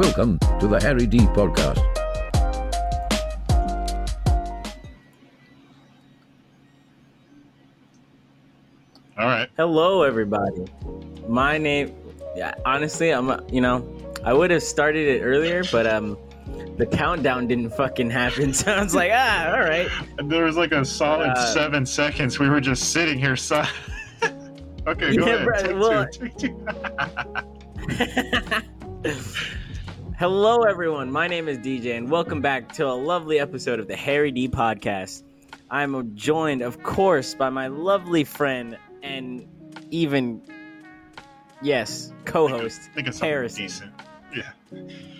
Welcome to the Harry Dee Podcast. All right. Hello, everybody. My name, yeah, honestly, I'm, uh, you know, I would have started it earlier, but um, the countdown didn't fucking happen. So I was like, ah, all right. And there was like a solid Uh, seven seconds. We were just sitting here. So- okay, go Yeah, ahead. bro, Take well- two, take two. Hello, everyone. My name is DJ, and welcome back to a lovely episode of the Harry Dee Podcast. I'm joined, of course, by my lovely friend and even, yes, co-host Think Harrison. decent. Yeah.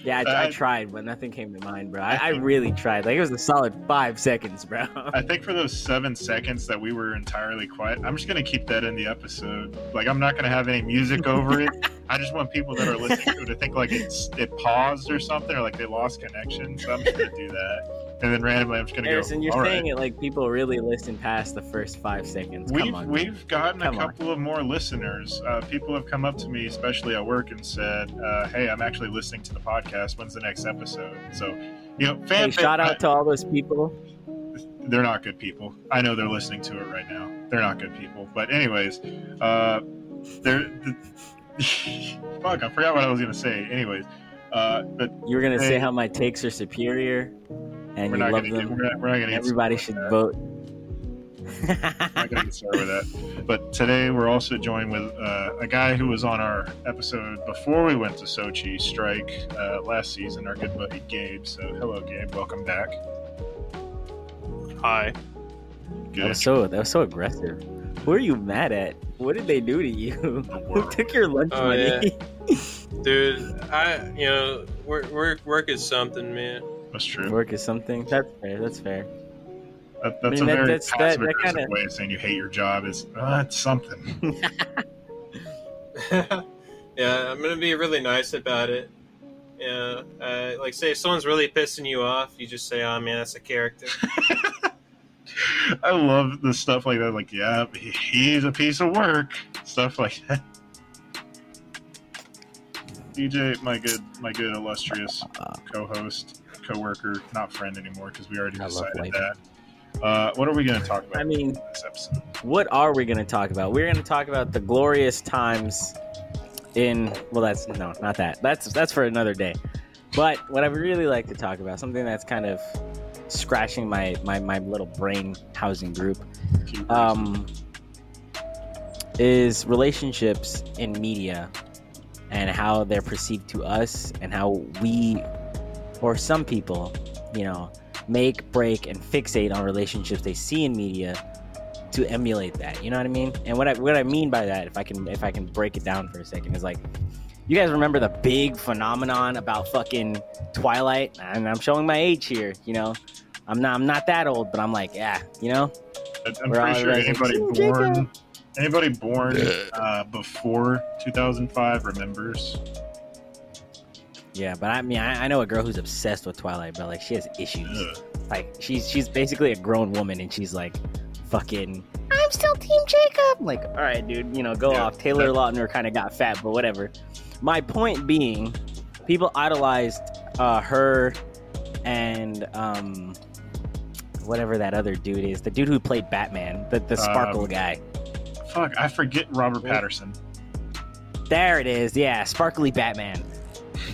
Yeah, I, I Uh, tried, but nothing came to mind, bro. I, I really tried. Like it was a solid five seconds, bro. I think for those seven seconds that we were entirely quiet, I'm just gonna keep that in the episode. Like I'm not gonna have any music over it. I just want people that are listening to it to think like it's it paused or something, or like they lost connection. So I'm just gonna do that. And then randomly, I'm just gonna Harrison, go. you're "All saying right." it like people really listen past the first five seconds. Come We've on. we've gotten Come a on. couple of more listeners. Uh, people have come up to me, especially at work, and said, uh, "Hey, I'm actually listening to the podcast. When's the next episode?" So, you know, fan, Hey, shout out to all those people. they're not good people. I know they're listening to it right now. They're not good people. But anyways, uh, they're. fuck, I forgot what I was gonna say. Anyways, uh, but You were gonna Hey. say how my takes are superior, and we're you not love gonna get, them. we're not, we're not gonna Everybody should that. vote. I'm not gonna get started with that. But today we're also joined with uh, a guy who was on our episode before we went to Sochi strike uh, last season, our good buddy Gabe. So hello, Gabe. Welcome back. Hi. that was so that was so aggressive. Who are you mad at? What did they do to you? Who took your lunch Oh, money? Dude, I, you know, work, work, work is something, man. That's true. Work is something. That's fair. That's fair. That, that's I mean, a that- very that's- that- passive that aggressive kinda- way of saying you hate your job. Is uh, it's something. yeah, I'm gonna be really nice about it. Yeah, uh, like say if someone's really pissing you off, you just say, "Oh man, that's a character." I love the stuff like that. Like, yeah, he's a piece of work. Stuff like that. DJ, my good, my good illustrious co-host, co-worker, not friend anymore because we already I decided that. Uh, what are we going to talk about I mean, this episode? what are we going to talk about? We're going to talk about the glorious times in well that's no, not that. That's that's for another day. But what I would really like to talk about, something that's kind of scratching my my, my little brain housing group, um, is relationships in media and how they're perceived to us and how we or some people, you know, make, break, and fixate on relationships they see in media to emulate that. You know what I mean? And what I what I mean by that, if I can if I can break it down for a second, is like you guys remember the big phenomenon about fucking Twilight? And I'm showing my age here, you know. I'm not I'm not that old, but I'm like, yeah, you know? I- I'm we're pretty sure like, anybody "Team born, Jacob." anybody born uh, before 2005 remembers. Yeah, but I mean I, I know a girl who's obsessed with Twilight, but like she has issues. Ugh. Like she's she's basically a grown woman and she's like fucking I'm still team Jacob. Like, all right, dude, you know, go Yeah, off. Taylor that- Lautner kind of got fat, but whatever. My point being, people idolized uh, her and um whatever that other dude is, the dude who played Batman, the the sparkle Um, guy. Fuck, I forget Robert Pattinson. There it is. Yeah, sparkly Batman.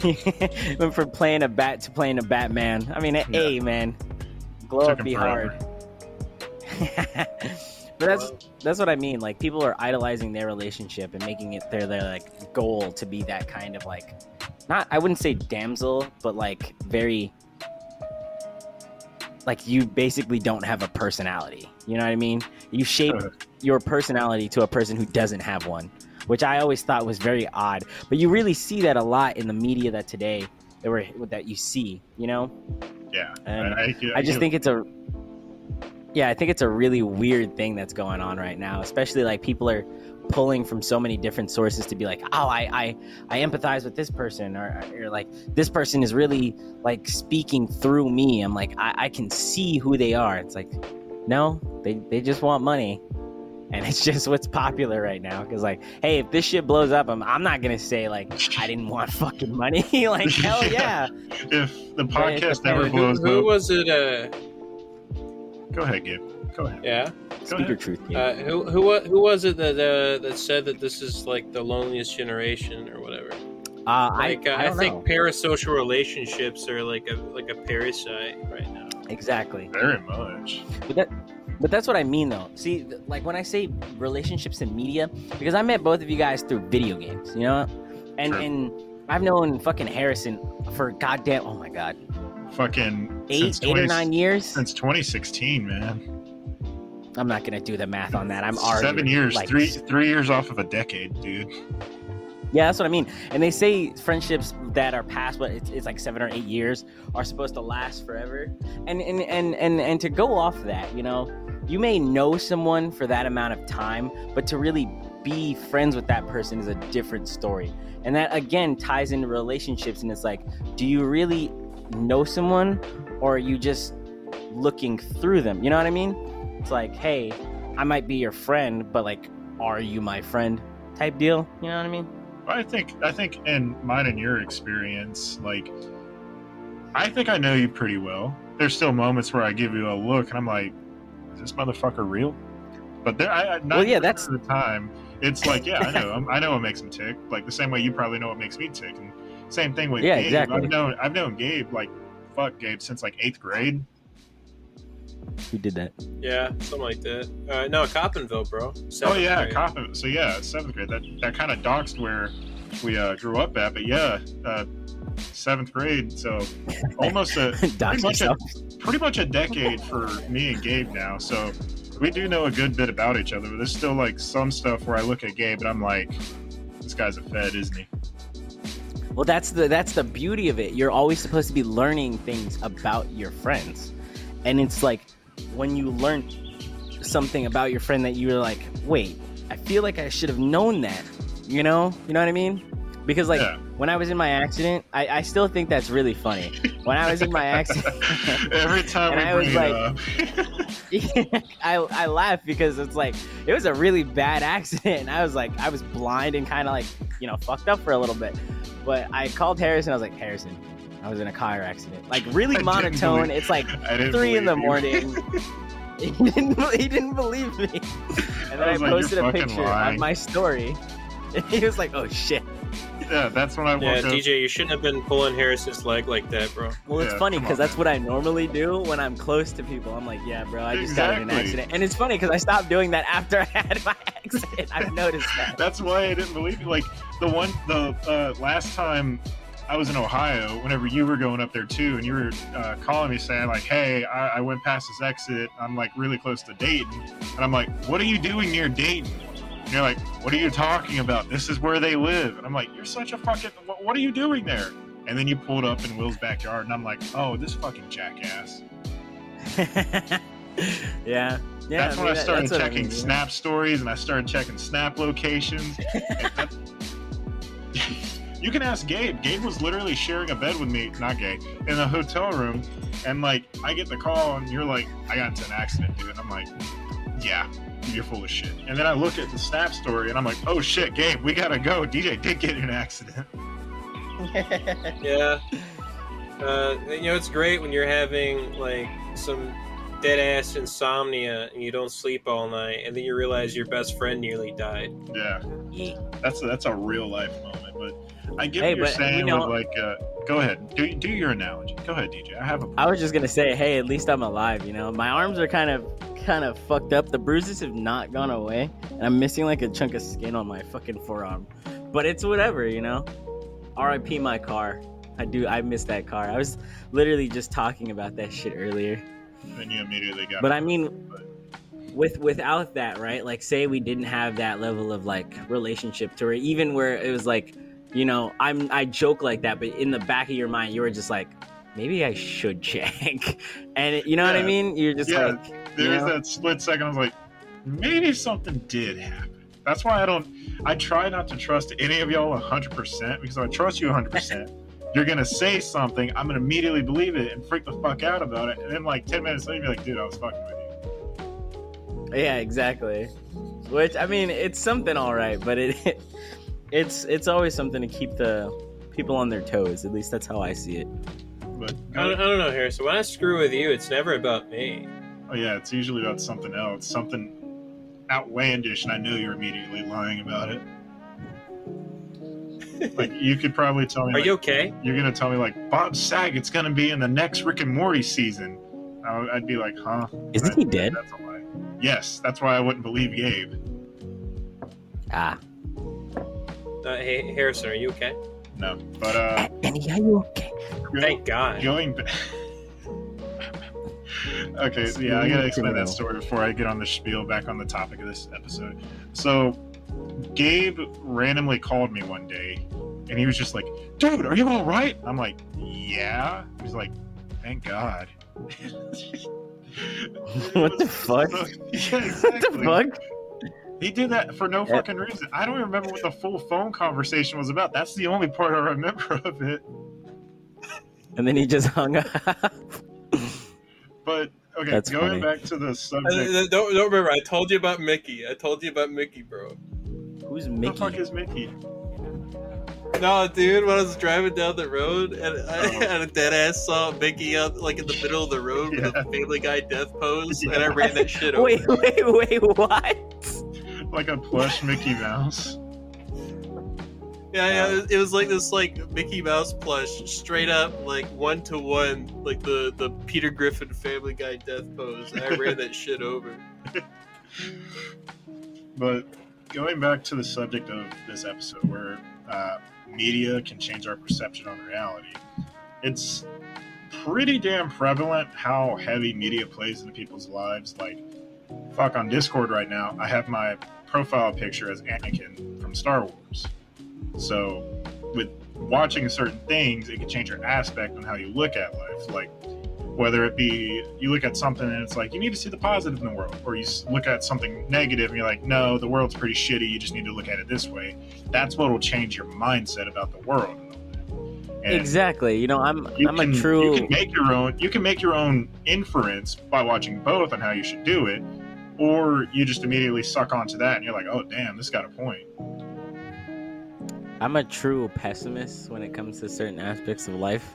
Went from playing a bat to playing a Batman. I mean, hey, man, glow Took up be forever. hard. but that's that's what I mean. Like people are idolizing their relationship and making it their their like goal to be that kind of like, not I wouldn't say damsel, but like very like you basically don't have a personality. You know what I mean? You shape your personality to a person who doesn't have one, which I always thought was very odd. But you really see that a lot in the media that today that were that you see. You know, Yeah, And I, I just think it's a yeah, I think it's a really weird thing that's going on right now, especially like people are pulling from so many different sources to be like, oh, I I, I empathize with this person, or, or like this person is really like speaking through me. I'm like, I, I can see who they are. It's like, no, they they just want money. and it's just what's popular right now. Because like, hey, if this shit blows up, I'm I'm not gonna say like I didn't want fucking money. like hell yeah. If the podcast the- ever Who, blows who up, was it? Uh, go ahead, Gabe. Go ahead. yeah. Go Speak your truth. Gabe. Uh, who who wa- who was it that uh, that said that this is like the loneliest generation or whatever? Uh, Like I, uh, I, I, think know. parasocial relationships are like a like a parasite right now. exactly. Very much. But that, but that's what I mean, though. See, like when I say relationships in media, because I met both of you guys through video games, you know, and True. and I've known fucking Harrison for goddamn, oh my god, Fucking eight, eight or nine years. since 2016, man. I'm not gonna do the math on that. I'm already Seven years, like, three three years off of a decade, dude. Yeah, that's what I mean. And they say friendships that are past what it's, it's like seven or eight years are supposed to last forever. And and and and and to go off that, you know, you may know someone for that amount of time, but to really be friends with that person is a different story. And that again ties into relationships. And it's like, do you really know someone, or are you just looking through them? You know what I mean? It's like, hey, I might be your friend, but like, are you my friend? Type deal. You know what I mean? I think I think in mine and your experience, like I think I know you pretty well. There's still moments where I give you a look and I'm like, is this motherfucker real? But there, I, I Well, yeah, that's- the time. It's like, yeah, I know, I'm, I know what makes him tick. Like the same way you probably know what makes me tick. And same thing with Yeah, Gabe. exactly. I've known I've known Gabe like fuck Gabe since like eighth grade. Who did that? Yeah, something like that. Uh, no, Coppinville, bro. oh yeah, grade. Coffin. So yeah, seventh grade. That that kind of doxed where we uh, grew up at. But yeah, uh, seventh grade. So almost a Dox much a- pretty much a decade for me and Gabe now. So we do know a good bit about each other. But there's still like some stuff where I look at Gabe and I'm like, this guy's a fed, isn't he? Well, that's the that's the beauty of it. You're always supposed to be learning things about your friends, and it's like when you learn something about your friend that you're like, wait, I feel like I should have known that. You know, you know what I mean? Because like Yeah. when I was in my accident, I, I still think that's really funny. When I was in my accident. Every time I was like- I, I laugh because it's like it was a really bad accident. And i was like i was blind and kind of like you know fucked up for a little bit. But i called harrison. I was like harrison i was in a car accident. Like really monotone. believe- it's like three in the morning. He didn't, he didn't believe me. And then I i, was like, posted a picture lying." on my story. And he was like oh shit yeah, that's when I woke Yeah, up. DJ, you shouldn't have been pulling Harris's leg like that, bro. Well, it's Yeah, funny because that's what I normally do when I'm close to people. I'm like, yeah, bro, I just got in an accident. And it's funny because I stopped doing that after I had my accident. I've noticed that. That's why I didn't believe you. Like the one, the uh, last time I was in Ohio, whenever you were going up there too, and you were uh, calling me saying like, "Hey, I, I went past this exit. I'm like really close to Dayton," and I'm like, "What are you doing near Dayton?" And you're like, "What are you talking about? This is where they live." And I'm like, "You're such a fucking. What, are you doing there?" And then you pulled up in Will's backyard, and I'm like, "Oh, this fucking jackass." yeah. Yeah. that's I when I started what I checking mean, yeah. Snap stories and I started checking Snap locations. You can ask Gabe. Gabe was literally sharing a bed with me, not Gabe, in a hotel room. And like, I get the call and you're like, I got into an accident, dude. And I'm like, yeah, you're full of shit. And then I look at the Snap story and I'm like, oh shit, Gabe, we gotta go. DJ did get in an accident. Yeah. Uh, you know, it's great when you're having like some dead ass insomnia and you don't sleep all night, and then you realize your best friend nearly died. Yeah, that's a, that's a real life moment. But I get Hey, what you're but, you saying know- with like, uh, go ahead, do do your analogy. Go ahead, DJ. I have a. I was just gonna say, hey, at least I'm alive. You know, my arms are kind of kind of fucked up. The bruises have not gone away, and I'm missing like a chunk of skin on my fucking forearm. But it's whatever, you know. R.I.P. my car. I do. I miss that car. I was literally just talking about that shit earlier. Then you immediately got. But I mean, with without that, right? Like, say we didn't have that level of like relationship to where even where it was like, you know, I'm I joke like that, but in the back of your mind, you were just like, maybe I should check, and it, you know what I mean? You're just Yeah. like, there you was know? that split second. I was like, maybe something did happen. That's why I don't. I try not to trust any of y'all 100 percent because if I trust you 100 percent. You're gonna say something. I'm gonna immediately believe it and freak the fuck out about it. And then like 10 minutes later, you're like, dude, I was fucking with you. yeah, exactly. Which I mean, it's something all right, but it it's it's always something to keep the people on their toes. At least that's how I see it. But I don't, I don't know, Harrison. When I screw with you, it's never about me. oh yeah, it's usually about something else, something outlandish, and I know you're immediately lying about it. Like you could probably tell me. Are like, you okay? You're gonna tell me like Bob Saget's gonna be in the next Rick and Morty season. I would- be like, huh? Isn't he dead? That's a lie. Yes, that's why I wouldn't believe Gabe. Ah, Uh, hey, Harrison, are you okay? No, but uh, Andy, are you okay? Thank God. going back. okay, so yeah, I gotta explain that story before I get on the spiel back on the topic of this episode. So, Gabe randomly called me one day, and he was just like, "Dude, are you all right?" I'm like, "Yeah." He's like, "Thank God." What the fuck? yeah, exactly. What the fuck? He did that for no Yeah. fucking reason. I don't even remember what the full phone conversation was about. That's the only part I remember of it. And then he just hung up. But okay, That's going funny. back to the subject. uh, don't, don't remember. I told you about Mickey. I told you about Mickey, bro. Who's Who the fuck Mickey? is Mickey? No, dude, when I was driving down the road and I Oh. and a dead ass saw Mickey up like in the middle of the road with Yeah. a Family Guy death pose, and I ran that shit over. Wait, wait, wait, what? Like a plush Mickey Mouse. Yeah, yeah, it was, like this like Mickey Mouse plush, straight up like one to one, like the the Peter Griffin Family Guy death pose. I ran that shit over. But going back to the subject of this episode, where uh, media can change our perception on reality, it's pretty damn prevalent how heavy media plays into people's lives. Like, fuck, on Discord right now, I have my profile picture as Anakin from Star Wars. So, with watching certain things, it can change your aspect on how you look at life. Like, whether it be you look at something and it's like you need to see the positive in the world, or you look at something negative and you're like, no, the world's pretty shitty. You just need to look at it this way. That's what will change your mindset about the world. And Exactly. You know, I'm you I'm can, a true. You can make your own. You can make your own inference by watching both on how you should do it, or you just immediately suck onto that and you're like, oh damn, this got a point. I'm a true pessimist when it comes to certain aspects of life,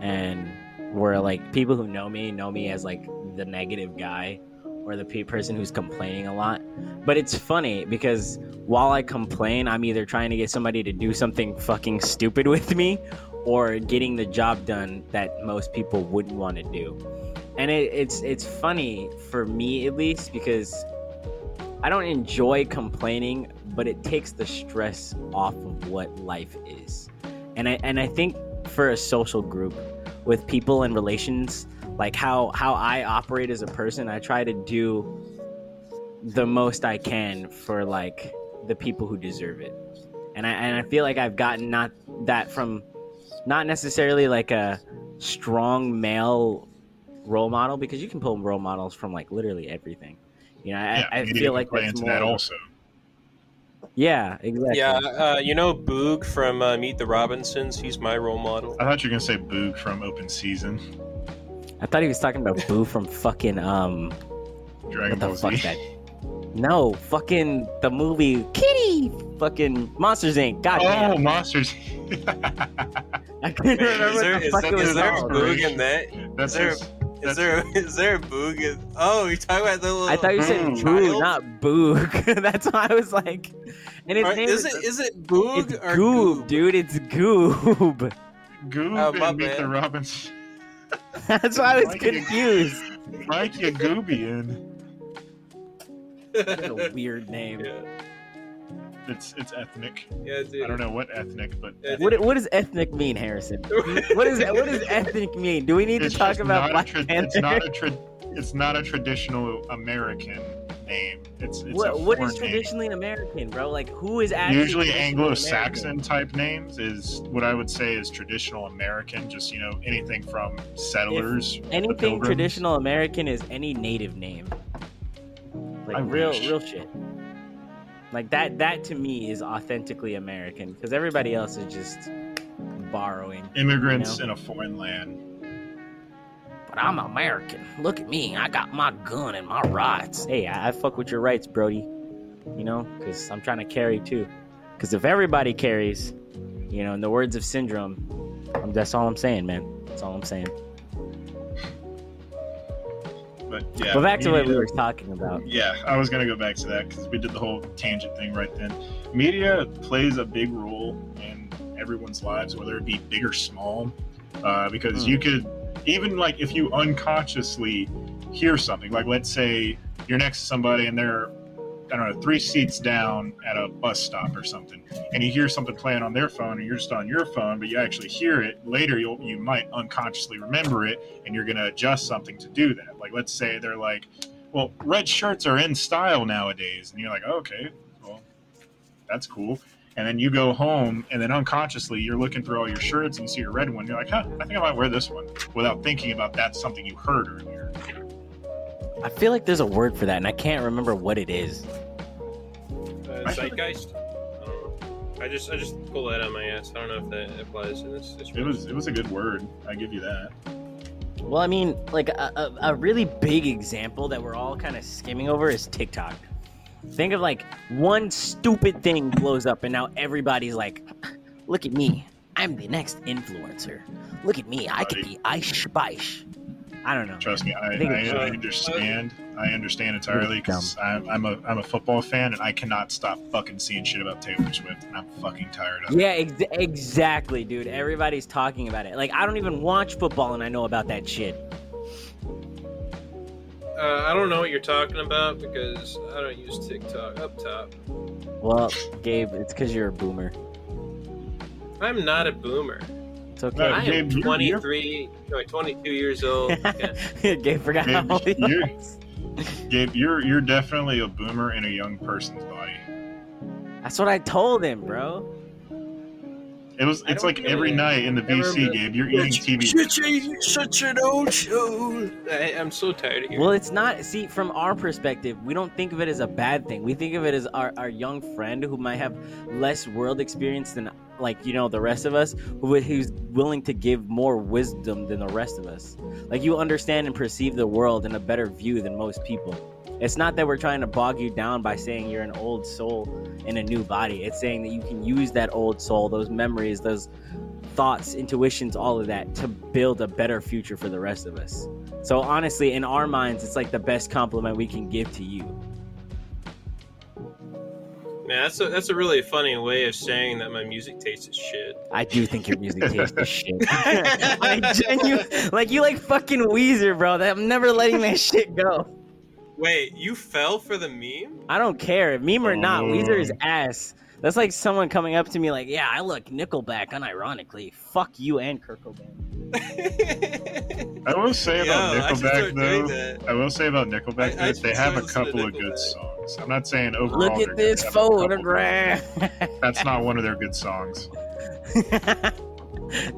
and where like people who know me know me as like the negative guy or the pe- person who's complaining a lot. But it's funny because while I complain, I'm either trying to get somebody to do something fucking stupid with me, or getting the job done that most people wouldn't want to do. And it, it's it's funny for me at least because I don't enjoy complaining, but it takes the stress off of what life is. And I and I think for a social group with people and relations, like how how I operate as a person, I try to do the most I can for like the people who deserve it. And I and I feel like I've gotten not that from not necessarily like a strong male role model because you can pull role models from like literally everything. You know, I, yeah, I media feel like that's into more that also. yeah, exactly. Yeah, uh, you know Boog from uh, Meet the Robinsons. He's my role model. I thought you were gonna say Boog from Open Season, I thought he was talking about Boo from fucking um Dragon what the Ball fuck Z. that No, fucking the movie Kitty fucking Monsters Inc. God Oh, damn. Monsters. I couldn't remember Is there, what the is, fuck there, it was is there a. Boog in that? That's Is there- his- Is there is there a Boog in? Oh, you're talking about the little. I thought you said Boo. Boo, child? not Boog. That's why I was like and his Or name is is, it is it Boog it's or Goob, Goob? dude. It's Goob. Goob Oh, my and Meet the Robins. That's why I was confused. Like it. confused. Mike Yagoobian. What a weird name. yeah, It's it's ethnic. yeah, dude. I don't know what ethnic, but Yeah, What, what does ethnic mean, Harrison? What is what does ethnic mean? Do we need it's to talk about Black tra- Panther? It's not a tra- It's not a traditional American name. It's it's a what, what is traditionally name. traditionally American, bro? Like who is actually Usually Anglo-Saxon American? type names is what I would say is traditional American. Just you know anything from settlers. the Anything traditional American is any native name. Like I real wish. real shit. Like that that to me is authentically American because everybody else is just borrowing. Immigrants You in a foreign land. But I'm American. Look at me. I got my gun and my rights. Hey, I, I fuck with your rights, Brody. you know, because I'm trying to carry too. Because if everybody carries, you know, in the words of Syndrome, that's all I'm saying, man. That's all I'm saying. But yeah, but back to what we were talking about. Yeah, I was gonna go back to that because we did the whole tangent thing right then. Media plays a big role in everyone's lives, whether it be big or small, uh, because Hmm. you could even like if you unconsciously hear something, like let's say you're next to somebody and they're I don't know three seats down at a bus stop or something, and you hear something playing on their phone and you're just on your phone, but you actually hear it later. You you might unconsciously remember it, and you're gonna adjust something to do that. Like let's say they're like well, red shirts are in style nowadays. And you're like, oh, okay, well, that's cool. And then you go home, and then unconsciously, you're looking through all your shirts and you see your red one. You're like, huh, I think I might wear this one without thinking about that's something you heard earlier. I feel like there's a word for that, and I can't remember what it is. Uh, zeitgeist. I. I just I just pull that out my ass. I don't know if that applies in this It was it was a good word. I give you that. Well, I mean, like a, a, a really big example that we're all kind of skimming over is TikTok. Think of like one stupid thing blows up, and now everybody's like, "Look at me, I'm the next influencer. Look at me, I could be Ice Spice." I don't know. Trust me, I, I think I, it's- I understand. I understand entirely because I'm, I'm a I'm a football fan and I cannot stop fucking seeing shit about Taylor Swift and I'm fucking tired of it. Yeah, ex- exactly, dude. Everybody's talking about it. Like, I don't even watch football, and I know about that shit. Uh, I don't know what you're talking about because I don't use TikTok up top. Well, Gabe, it's because you're a boomer. I'm not a boomer. It's okay. No, I am Gabe, you're- 23, no, 22 years old. Yeah. Gabe forgot Gabe, how old he you're- was. Gabe, you're you're definitely a boomer in a young person's body. That's what I told him, bro. It was. It's like really every night in the ever VC, remember- Gabe. You're eating TV. Such, a, such an old show. I, I'm so tired of hearing. Well, it's not. See, from our perspective, we don't think of it as a bad thing. We think of it as our, our young friend who might have less world experience than, like, you know, the rest of us, who's willing to give more wisdom than the rest of us. Like, you understand and perceive the world in a better view than most people. It's not that we're trying to bog you down by saying you're an old soul in a new body. It's saying that you can use that old soul, those memories, those thoughts, intuitions, all of that to build a better future for the rest of us. So honestly, in our minds, it's like the best compliment we can give to you. Man, that's a, that's a really funny way of saying that my music taste is shit. I do think your music taste is shit. I genuinely like you like fucking Weezer, bro. That I'm never letting that shit go. Wait, you fell for the meme? I don't care, meme or not. Oh. Weezer is mm. ass. That's like someone coming up to me like, "Yeah, I look Nickelback." Unironically, fuck you and Kurt Cobain. I will say about Yo, Nickelback start though. I will say about Nickelback I- I though, should they have a start listening to couple of good Nickelback. Songs. I'm not saying overall. Look at this good. They have a couple- photograph. That's not one of their good songs.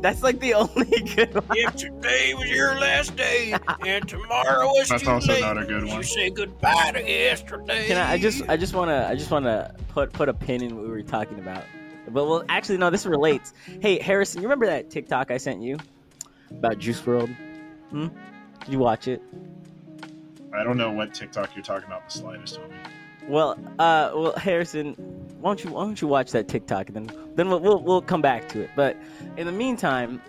That's like the only good one. if today was your last day and tomorrow is That's too also late, not a good one. You say goodbye to yesterday. Can I, I just I just wanna I just wanna put put a pin in what we were talking about. But well actually no, this relates. Hey Harrison, you remember that TikTok I sent you? About Juice WRLD? Hmm? Did you watch it? I don't know what TikTok you're talking about the slightest, homie. Well, uh, well, Harrison, why don't you why don't you watch that TikTok and then then we'll we'll, we'll come back to it. But in the meantime,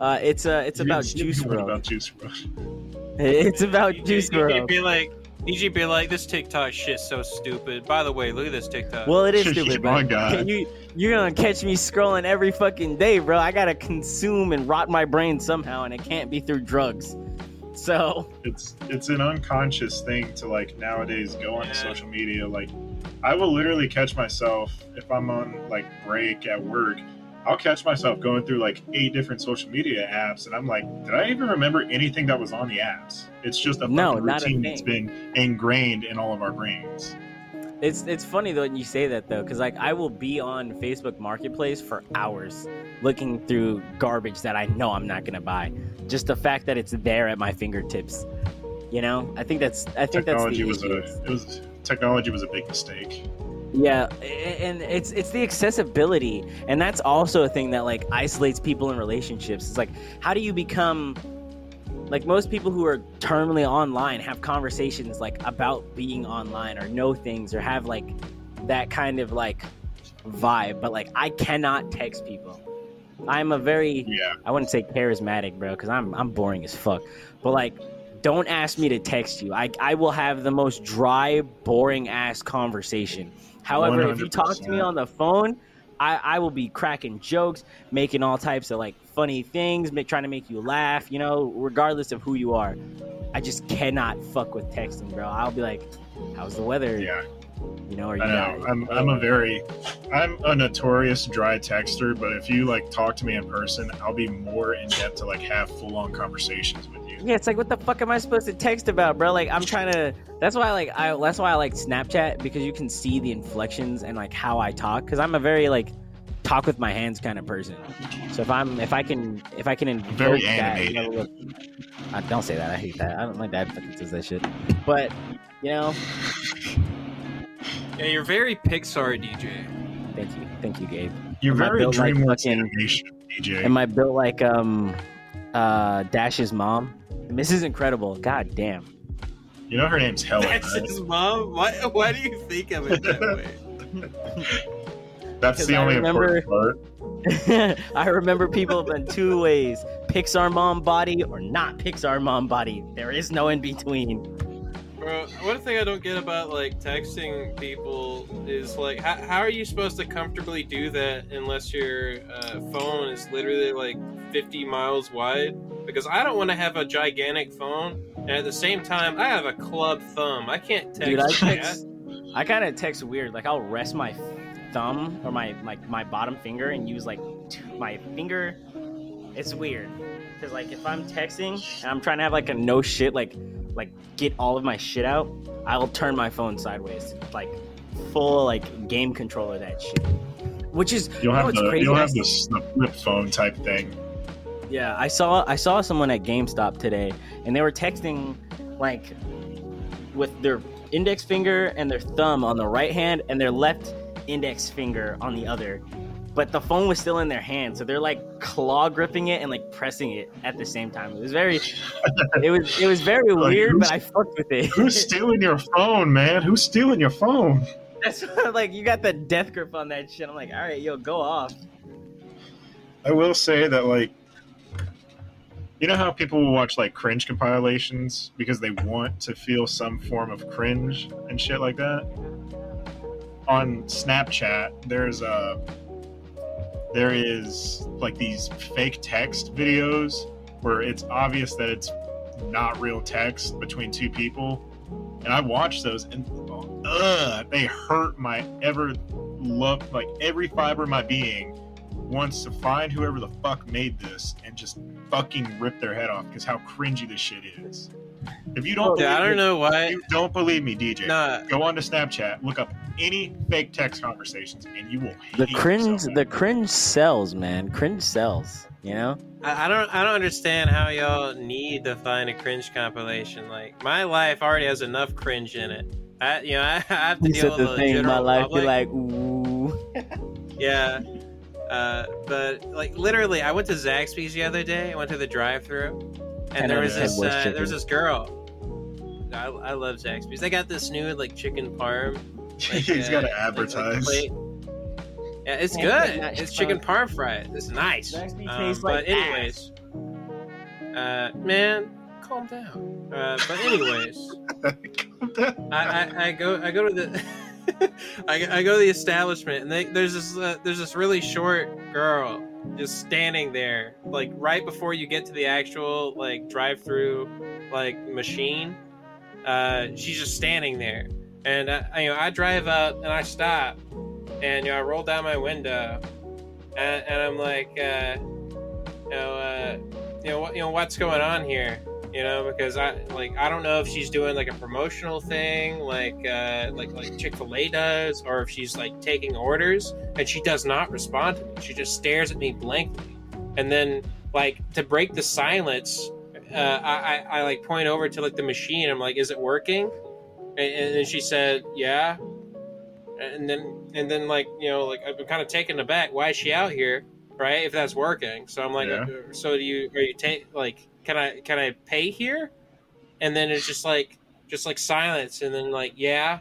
uh, it's uh it's You about didn't- Juice what World. About Juice WRLD. It's about DJ, Juice DJ World. be like, DJ be like, this TikTok shit's so stupid. By the way, look at this TikTok. Well, it is stupid, my God. you you're gonna catch me scrolling every fucking day, bro. I gotta consume and rot my brain somehow, and it can't be through drugs. So It's it's an unconscious thing to like nowadays go on Yeah. social media. Like, I will literally catch myself if I'm on like break at work. I'll catch myself going through like eight different social media apps, and I'm like, did I even remember anything that was on the apps? It's just a No, not a routine that's been ingrained in all of our brains. It's it's funny though when you say that though, because like I will be on Facebook Marketplace for hours looking through garbage that I know I'm not gonna buy. Just the fact that it's there at my fingertips. You know, I think that's I think that's the Technology was issue. a it was technology was a big mistake. Yeah, and it's it's the accessibility, and that's also a thing that like isolates people in relationships. It's like, how do you become like most people who are terminally online have conversations like about being online or know things or have like that kind of like vibe, but like I cannot text people. I'm a very Yeah. I wouldn't say charismatic, bro, because I'm I'm boring as fuck. But like, don't ask me to text you. I I will have the most dry, boring ass conversation. However, if you talk to me on the phone, I, I will be cracking jokes, making all types of like funny things, make, trying to make you laugh. You know, regardless of who you are. I just cannot fuck with texting, bro. I'll be like, "How's the weather?" Yeah. You know, or you I know. got- I'm I'm a very I'm a notorious dry texter, but if you like talk to me in person, I'll be more in depth to like have full on conversations with you. Yeah, it's like what the fuck am I supposed to text about, bro? Like I'm trying to. That's why I like I. That's why I like Snapchat because you can see the inflections and like how I talk. Because I'm a very like talk with my hands kind of person. So if I'm if I can if I can invoke Very that, you know, animated. look- I don't say that. I hate that. I don't. My dad fucking says that shit. But you know, Yeah, you're very Pixar DJ. thank you, thank you, Gabe. You're Am very built like fucking- animation, DJ. Am I built like um uh Dash's mom? Mrs. Incredible. God damn. you know her name's Helen. That's right? his mom. Why? Why do you think of it that way? That's the I only remember- important part. I remember people in two ways: Pixar mom body or not Pixar mom body. There is no in between. Bro, one thing I don't get about like texting people is like, how, how are you supposed to comfortably do that unless your uh, phone is literally like 50 miles wide? Because I don't want to have a gigantic phone, and at the same time, I have a club thumb. I can't text. Dude, I text. I kind of text weird. Like I'll rest my thumb or my like my bottom finger and use like t- my finger. It's weird because like if I'm texting and I'm trying to have like a no shit like like get all of my shit out, I'll turn my phone sideways, like full like game controller that shit. Which is You'll have the crazy? you'll have the, the flip phone type thing. Yeah, I saw I saw someone at GameStop today, and they were texting like with their index finger and their thumb on the right hand, and their left index finger on the other. But the phone was still in their hand, so they're like claw gripping it and like pressing it at the same time. It was very, it was it was very Like, weird, but I fucked with it. Who's stealing your phone, man? Who's stealing your phone? That's what, like you got the death grip on that shit. I'm like, all right, yo, go off. I will say that like you know how people will watch like cringe compilations because they want to feel some form of cringe and shit like that? On Snapchat, there's a there is like these fake text videos where it's obvious that it's not real text between two people. And I watch those and ugh, they hurt my ever love like every fiber of my being wants to find whoever the fuck made this and just fucking rip their head off because how cringy this shit is. If you don't, Yeah, I don't know why. you don't believe me, DJ. Nah, Go on to Snapchat, look up any fake text conversations, and you will. The cringe, the cringe sells, man. Cringe sells. You know. I, I don't. I don't understand how y'all need to find a cringe compilation. Like my life already has enough cringe in it. I, you know, I, I have to You deal said with the the thing in my general life, public. be like, ooh. Yeah. Uh, but like literally, I went to Zaxby's the other day. I went to the drive-through, and there was this ten uh, there was this girl. I, I love Zaxby's. They got this new like chicken parm. Like, He's uh, got to like- like advertise. Yeah, it's good. but It's chicken parm fried. It's nice. Um, tastes but like anyways, uh, man, calm down. Uh, but anyways. I, I, I go I go to the I, I go to the establishment and they, there's this uh, there's this really short girl just standing there like right before you get to the actual like drive through like machine uh, she's just standing there. And I, I- you know I drive up and I stop and you know I roll down my window and, and I'm like uh, you know uh, you know what you know what's going on here you know because i like i don't know if she's doing like a promotional thing like uh like like chick-fil-a does or if she's like taking orders and she does not respond to me. She just stares at me blankly. And then like to break the silence uh i i, I like point over to like the machine. I'm like is it working? And, and then she said yeah. And then and then like you know like i'm kind of taken aback. Why is she out here? Right? If that's working. So i'm like Yeah. so do you are you take like can i can i pay here and then it's just like just like silence and then like yeah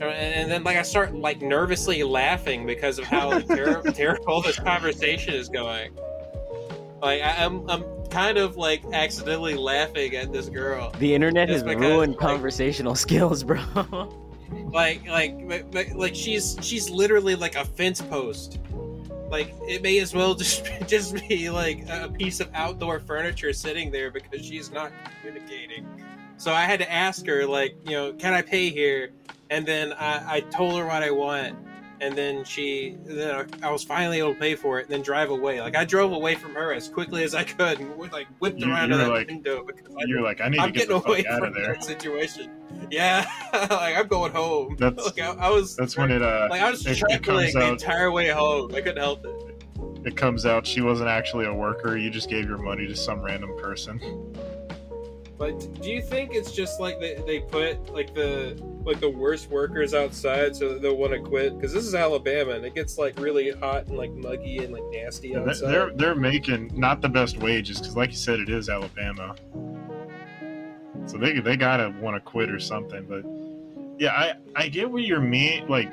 and then like I start like nervously laughing because of how ter- terrible this conversation is going. Like I, I'm, I'm kind of like accidentally laughing at this girl. The internet has because, ruined like- conversational skills, bro. Like, like, like- like, like she's she's literally like a fence post. Like it may as well just just be like a piece of outdoor furniture sitting there because she's not communicating. So I had to ask her, like, you know, can I pay here? And then I, I told her what I want, and then she, then I was finally able to pay for it, and then drive away. Like I drove away from her as quickly as I could, and like whipped You- around to that like- window because You're like, I need I'm to get getting the away fuck out from of there. that situation. Yeah, like I'm going home. That's- like, I, I was. That's when it uh Like I was it- it trembling comes the out- entire way home. I couldn't help it. it comes out she wasn't actually a worker. You just gave your money to some random person. But do you think it's just like they, they put like the like the worst workers outside so that they'll want to quit? Because this is Alabama and it gets like really hot and like muggy and like nasty outside. they're, they're making not the best wages because, like you said, it is Alabama. So they they gotta want to quit or something. But yeah, I I get what you're mean. Like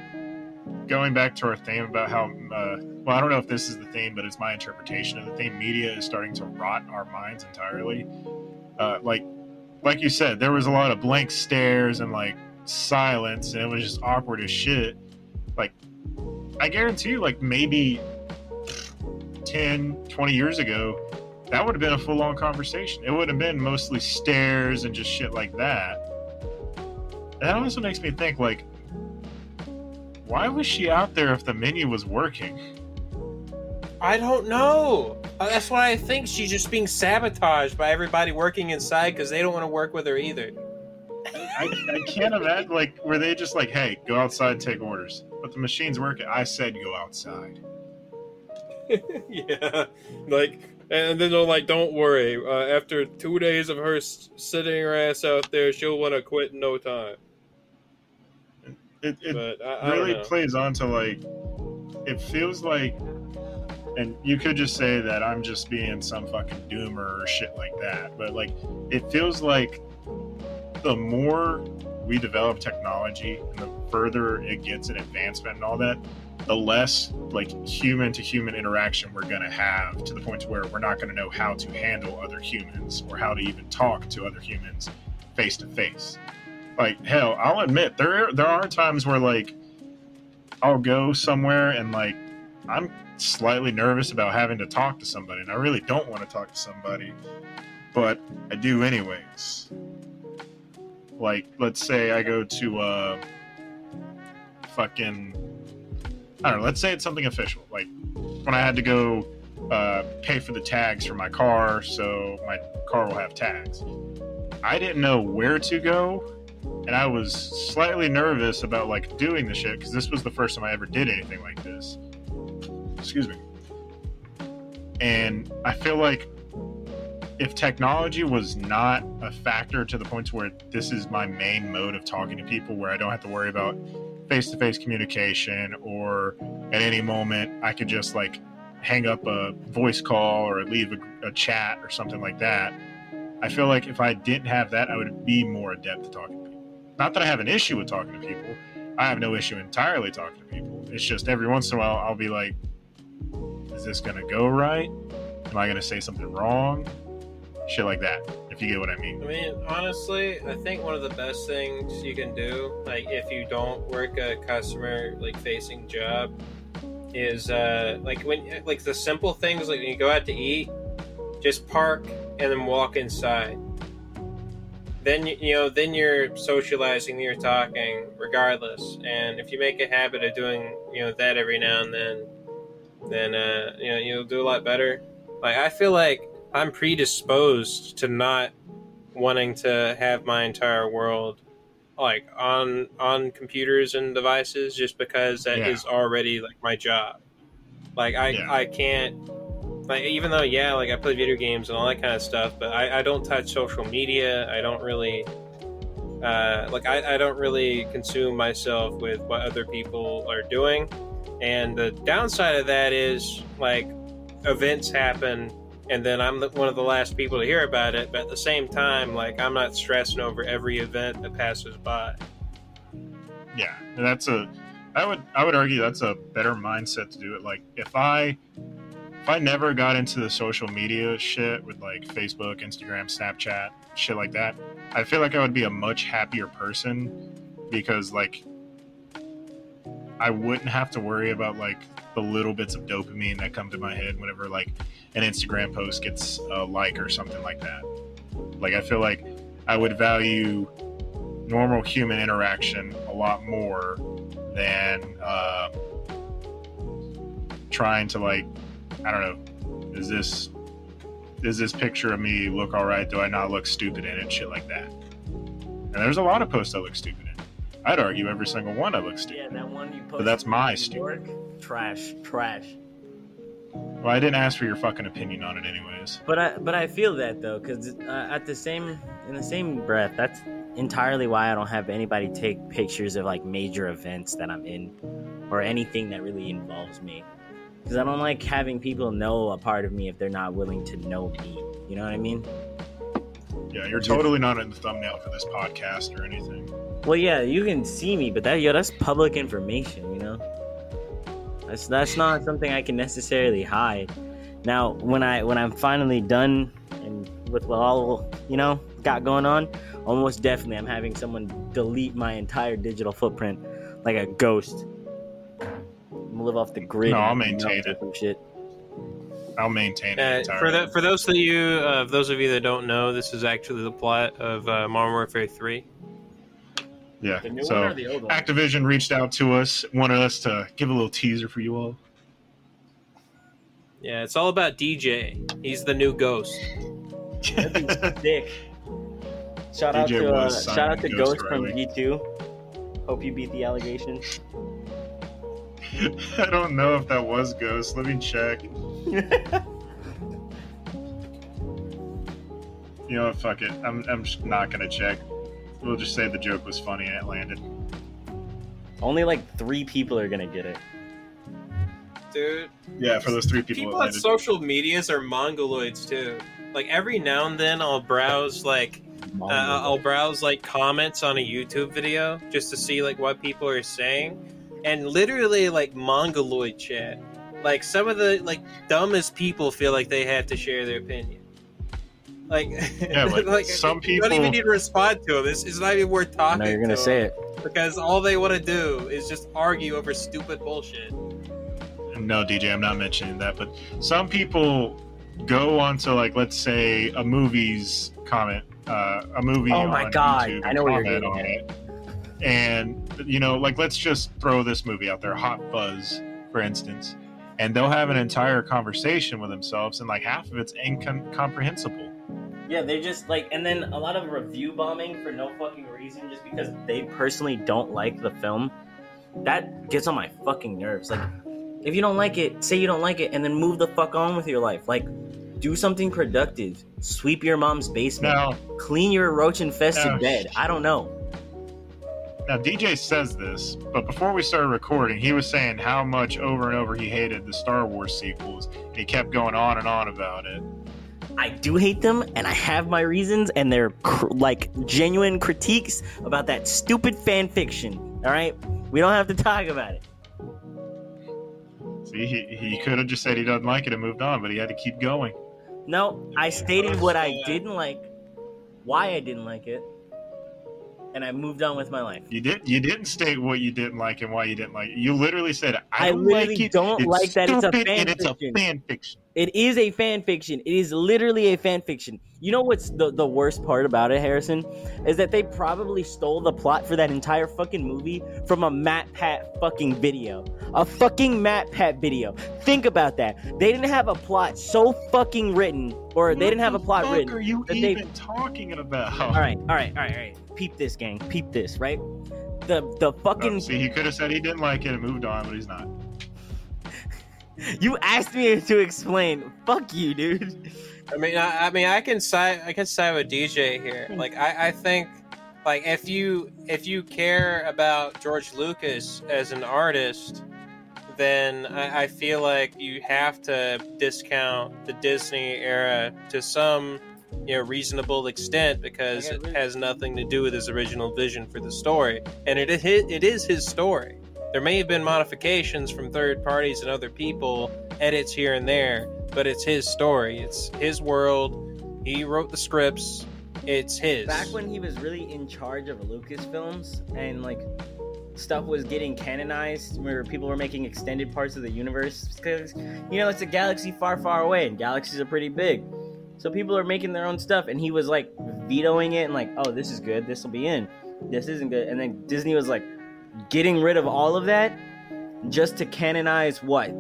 going back to our theme about how uh, well I don't know if this is the theme, but it's my interpretation of the theme. Media is starting to rot our minds entirely. Uh, like like you said, there was a lot of blank stares and like silence, and it was just awkward as shit. Like I guarantee you, like maybe 10, 20 years ago, that would have been a full on conversation. It would have been mostly stares and just shit like that. And that also makes me think, like, why was she out there if the menu was working? I don't know. Uh, That's why I think she's just being sabotaged by everybody working inside because they don't want to work with her either. I, I can't imagine, like, were they just like, hey, go outside take orders? But the machine's working. I said go outside. yeah, like, and then they're like, "Don't worry. Uh, after two days of her s- sitting her ass out there, she'll want to quit in no time." It, it But I, I really know. plays on to like it feels like and you could just say that i'm just being some fucking doomer or shit like that but like it feels like the more we develop technology and the further it gets in advancement and all that the less like human to human interaction we're going to have to the point to where we're not going to know how to handle other humans or how to even talk to other humans face to face like hell i'll admit there there are times where like i'll go somewhere and like i'm slightly nervous about having to talk to somebody and i really don't want to talk to somebody but i do anyways like let's say i go to uh fucking i don't know let's say it's something official like when i had to go uh, pay for the tags for my car so my car will have tags i didn't know where to go and I was slightly nervous about like doing the shit because this was the first time I ever did anything like this. Excuse me. And I feel like if technology was not a factor to the point to where this is my main mode of talking to people, where I don't have to worry about face-to-face communication, or at any moment I could just like hang up a voice call or leave a, a chat or something like that. I feel like if I didn't have that, I would be more adept at talking to people. Not that I have an issue with talking to people. I have no issue entirely talking to people. It's just every once in a while I'll be like, this going to go right? Am I going to say something wrong? Shit like that, if you get what I mean. I mean. honestly, I think one of the best things you can do, like if you don't work a customer like facing job, is uh like when like the simple things like when you go out to eat, just park and then walk inside. Then you know then you're socializing, you're talking, regardless. And if you make a habit of doing you know that every now and then, then uh you know you'll do a lot better. Like I feel like I'm predisposed to not wanting to have my entire world like on on computers and devices just because that is Yeah. already like my job. Like I Yeah. I can't like even though yeah like I play video games and all that kind of stuff, but I, I don't touch social media. I don't really uh, like I, I don't really consume myself with what other people are doing. And the downside of that is like events happen and then I'm the, one of the last people to hear about it. But at the same time, like I'm not stressing over every event that passes by. yeah, that's a. I would I would argue that's a better mindset to do it. Like if I if I never got into the social media shit with like Facebook, Instagram, Snapchat, shit like that, I feel like I would be a much happier person because like I wouldn't have to worry about like the little bits of dopamine that come to my head whenever like an Instagram post gets a like or something like that. Like I feel like I would value normal human interaction a lot more than uh, trying to like I don't know is this does this picture of me look all right? Do I not look stupid in it? Shit like that. And there's a lot of posts that look stupid. I'd argue every single one I look stupid. Yeah, that one you posted. But that's my stupid. Trash, trash. Well, I didn't ask for your fucking opinion on it, anyways. But I but I feel that though, because uh, at the same in the same breath, that's entirely why I don't have anybody take pictures of like major events that I'm in, or anything that really involves me. Because I don't like having people know a part of me if they're not willing to know me. You know what I mean? Yeah, you're totally not in the thumbnail for this podcast or anything. Well, yeah, you can see me, but that yo, that's public information. You know, that's that's not something I can necessarily hide. Now, when I when I'm finally done and with what all you know got going on, almost definitely I'm having someone delete my entire digital footprint like a ghost. I'm gonna live off the grid. No, I'll maintain it. Shit. I'll maintain it Uh, for the, for those of you, uh, those of you that don't know, this is actually the plot of uh, Modern Warfare Three. Yeah. The new So one or the old one? Activision reached out to us, wanted us to give a little teaser for you all. Yeah, it's all about DJ. He's the new ghost. That'd be sick. Shout out to uh, shout out to Simon Ghost Ghost from Riley. G2. Hope you beat the allegation. I don't know if that was Ghost. Let me check. You know what? Fuck it. I'm, I'm just not gonna check. We'll just say the joke was funny and it landed. Only like three people are gonna get it. Dude, Yeah, for those three people, people on social medias are mongoloids too. Like every now and then, I'll browse like uh, I'll browse like comments on a YouTube video just to see like what people are saying, and literally like mongoloid chat. Like some of the like dumbest people feel like they have to share their opinion. Like, Yeah, like, some you don't even need to respond to them. It's, it's not even worth talking. know you're gonna to say it. because all they want to do is just argue over stupid bullshit. No, DJ, I'm not mentioning that, but some people go onto like let's say a movie's comment, uh, a movie. Oh my on God, YouTube I know where you're comment getting on it, and you know, like let's just throw this movie out there, Hot Fuzz, for instance, and they'll have an entire conversation with themselves, and like half of it's incomprehensible. Yeah, they just like, and then a lot of review bombing for no fucking reason, just because they personally don't like the film. That gets on my fucking nerves. Like, if you don't like it, say you don't like it, and then move the fuck on with your life. Like, do something productive. Sweep your mom's basement. Now, Clean your roach infested Now, bed. I don't know. now DJ says this, but before we started recording, he was saying how much over and over he hated the Star Wars sequels, and he kept going on and on about it. I do hate them, and I have my reasons, and they're cr- like genuine critiques about that stupid fan fiction. All right, we don't have to talk about it. See, he, he could have just said he doesn't like it and moved on, but he had to keep going. No, I stated what I didn't like, why I didn't like it, and I moved on with my life. You did. You didn't state what you didn't like and why you didn't like it. You literally said, "I, I don't literally like it. don't it's like that it's a fan and it's a fan fiction." It is a fan fiction. It is literally a fan fiction. You know what's the, the worst part about it, Harrison? Is that they probably stole the plot for that entire fucking movie from a Matt Pat fucking video. A fucking Matt Pat video. Think about that. They didn't have a plot so fucking written, or they didn't have a plot What written. fuck Are you that they- even talking about? All right, all right, all right, all right. Peep this, gang. Peep this, right? The the fucking No, see, he could have said he didn't like it and moved on, but he's not. You asked me to explain. Fuck you, dude. I mean, I, I mean, I can side, I can side with DJ here. Like, I, I think, like, if you if you care about George Lucas as an artist, then I, I feel like you have to discount the Disney era to some you know reasonable extent because it has nothing to do with his original vision for the story, and it is it is his story. There may have been modifications from third parties and other people, edits here and there, but it's his story. It's his world. He wrote the scripts. It's his. back when he was really in charge of Lucasfilms and like stuff was getting canonized where people were making extended parts of the universe because you know it's a galaxy far far away and galaxies are pretty big so people are making their own stuff and he was like vetoing it and like oh this is good this will be in this isn't good and then disney was like getting rid of all of that just to canonize what?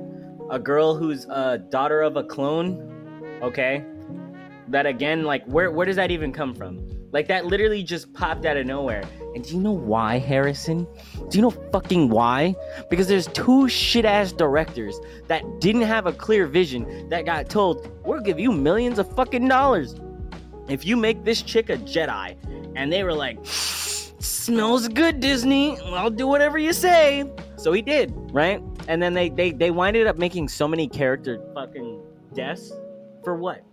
A girl who's a daughter of a clone? Okay. That again like where where does that even come from? Like that literally just popped out of nowhere. And do you know why harrison? Do you know fucking why? Because there's two shit ass directors that didn't have a clear vision that got told we'll give you millions of fucking dollars if you make this chick a jedi. And they were like smells good disney i'll do whatever you say so he did right and then they they they winded up making so many character fucking deaths for what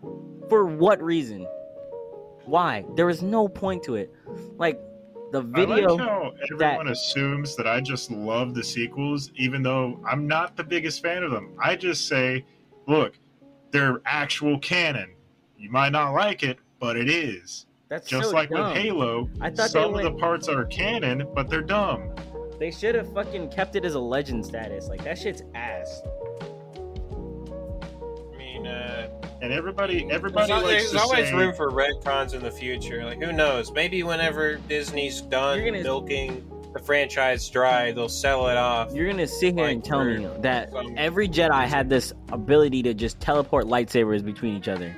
for what reason? Why? There was no point to it. Like the I video. like how everyone assumes that I just love the sequels, even though I'm not the biggest fan of them. I just say, look, they're actual canon. You might not like it, but it is. That's Just so like dumb. with Halo, I thought some they of the parts are canon, but they're dumb. they should have fucking kept it as a legend status. Like that shit's ass. I mean, uh, And everybody, there's, everybody al- likes there's to always say, room for retcons in the future. Like, who knows? Maybe whenever Disney's done gonna- milking the franchise dry, they'll sell it off. You're gonna sit here and tell me that some- every Jedi had this ability to just teleport lightsabers between each other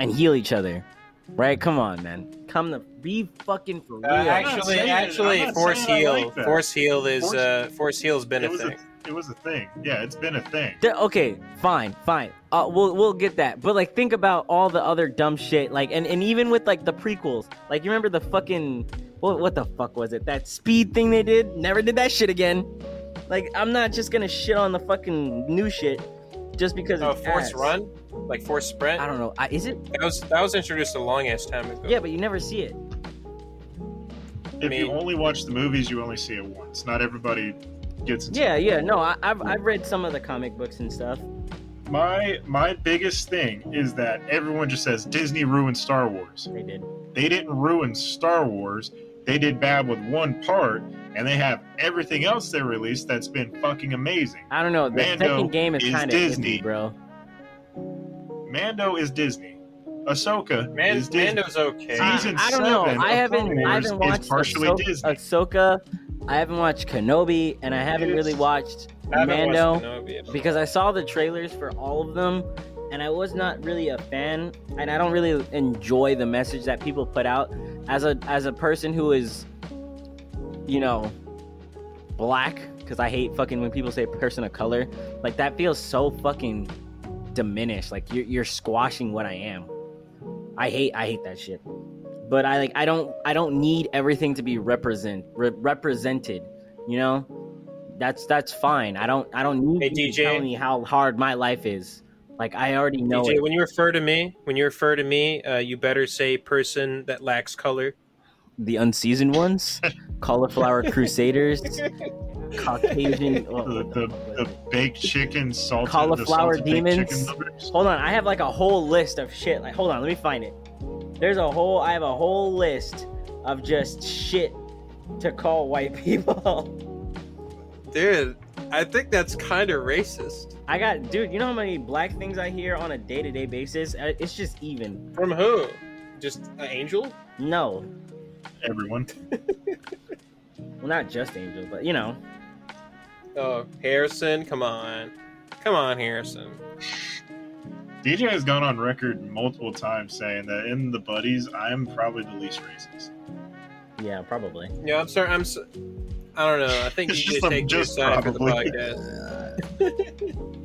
and heal each other, right? Come on, man. Come to be fucking for real. Uh, actually, actually, Force Heal, like. Force Heal is Force- uh, Force Heal's been it a was a, thing. it was a thing. Yeah, it's been a thing. Th- okay, fine, fine. Uh, we'll we'll get that. But like, think about all the other dumb shit. Like, and, and even with like the prequels. Like, you remember the fucking what what the fuck was it? That speed thing they did. Never did that shit again. Like, I'm not just gonna shit on the fucking new shit just because it's Force ass. Run, like Force Sprint. I don't know. I, is it? That was that was introduced a long ass time ago. Yeah, but you never see it. If mean- you only watch the movies, you only see it once. Not everybody gets into Yeah, yeah. No, I, I've I've read some of the comic books and stuff. My my biggest thing is that everyone just says Disney ruined Star Wars. They did. They didn't ruin Star Wars. They did bad with one part, and they have everything else they released that's been fucking amazing. I don't know. The Mando second game is is kind of Disney. iffy, bro. Mando is Disney. Ahsoka Man, is Disney. Mando's okay. Season I, I don't know. seven I of haven't. Clone I Wars haven't is watched partially Ahsoka, Disney. Ahsoka. I haven't watched Kenobi, and I haven't really watched I haven't watched Mando Kenobi at because I saw the trailers for all of them, and I was not really a fan, and I don't really enjoy the message that people put out. As a as a person who is, you know, black, because I hate fucking when people say person of color. Like that feels so fucking diminished. Like you're you're squashing what I am. I hate I hate that shit. But I like I don't I don't need everything to be represent re- represented. You know, that's that's fine. I don't I don't need Hey, you to tell me how hard my life is. Like I already know DJ, it. when you refer to me, when you refer to me, uh, you better say person that lacks color. the unseasoned ones, cauliflower crusaders, Caucasian. oh, The, what the, the the baked chicken, salted, Cauliflower salted demons. Hold on, I have like a whole list of shit. Like, hold on, let me find it. There's a whole, I have a whole list of just shit to call white people. Dude, I think that's kind of racist. I got, dude, you know how many black things I hear on a day to day basis? Uh, It's just even. From who? Just an angel? No, Everyone. well, not just angels, but you know. Oh, Harrison, come on. Come on, Harrison. DJ has gone on record multiple times saying that in the buddies, I'm probably the least racist. Yeah, probably. Yeah, I'm sorry. I'm. So, I don't know. I think It's you just should a- take your just side for the podcast.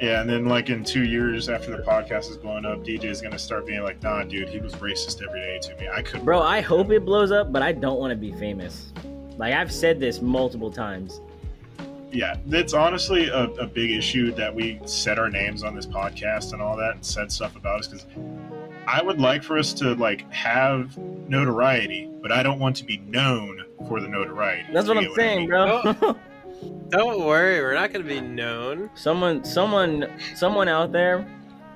Yeah, and then like in two years after the podcast is blowing up, DJ is gonna start being like, "Nah, dude, he was racist every day to me. I couldn't." Bro, I hope him." it blows up, but I don't want to be famous. Like, I've said this multiple times. Yeah, it's honestly a, a big issue that we said our names on this podcast and all that, and said stuff about us because I would like for us to like have notoriety, but I don't want to be known for the notoriety. That's what I'm get I saying, mean? bro. Don't worry, we're not gonna be known. someone, someone, someone out there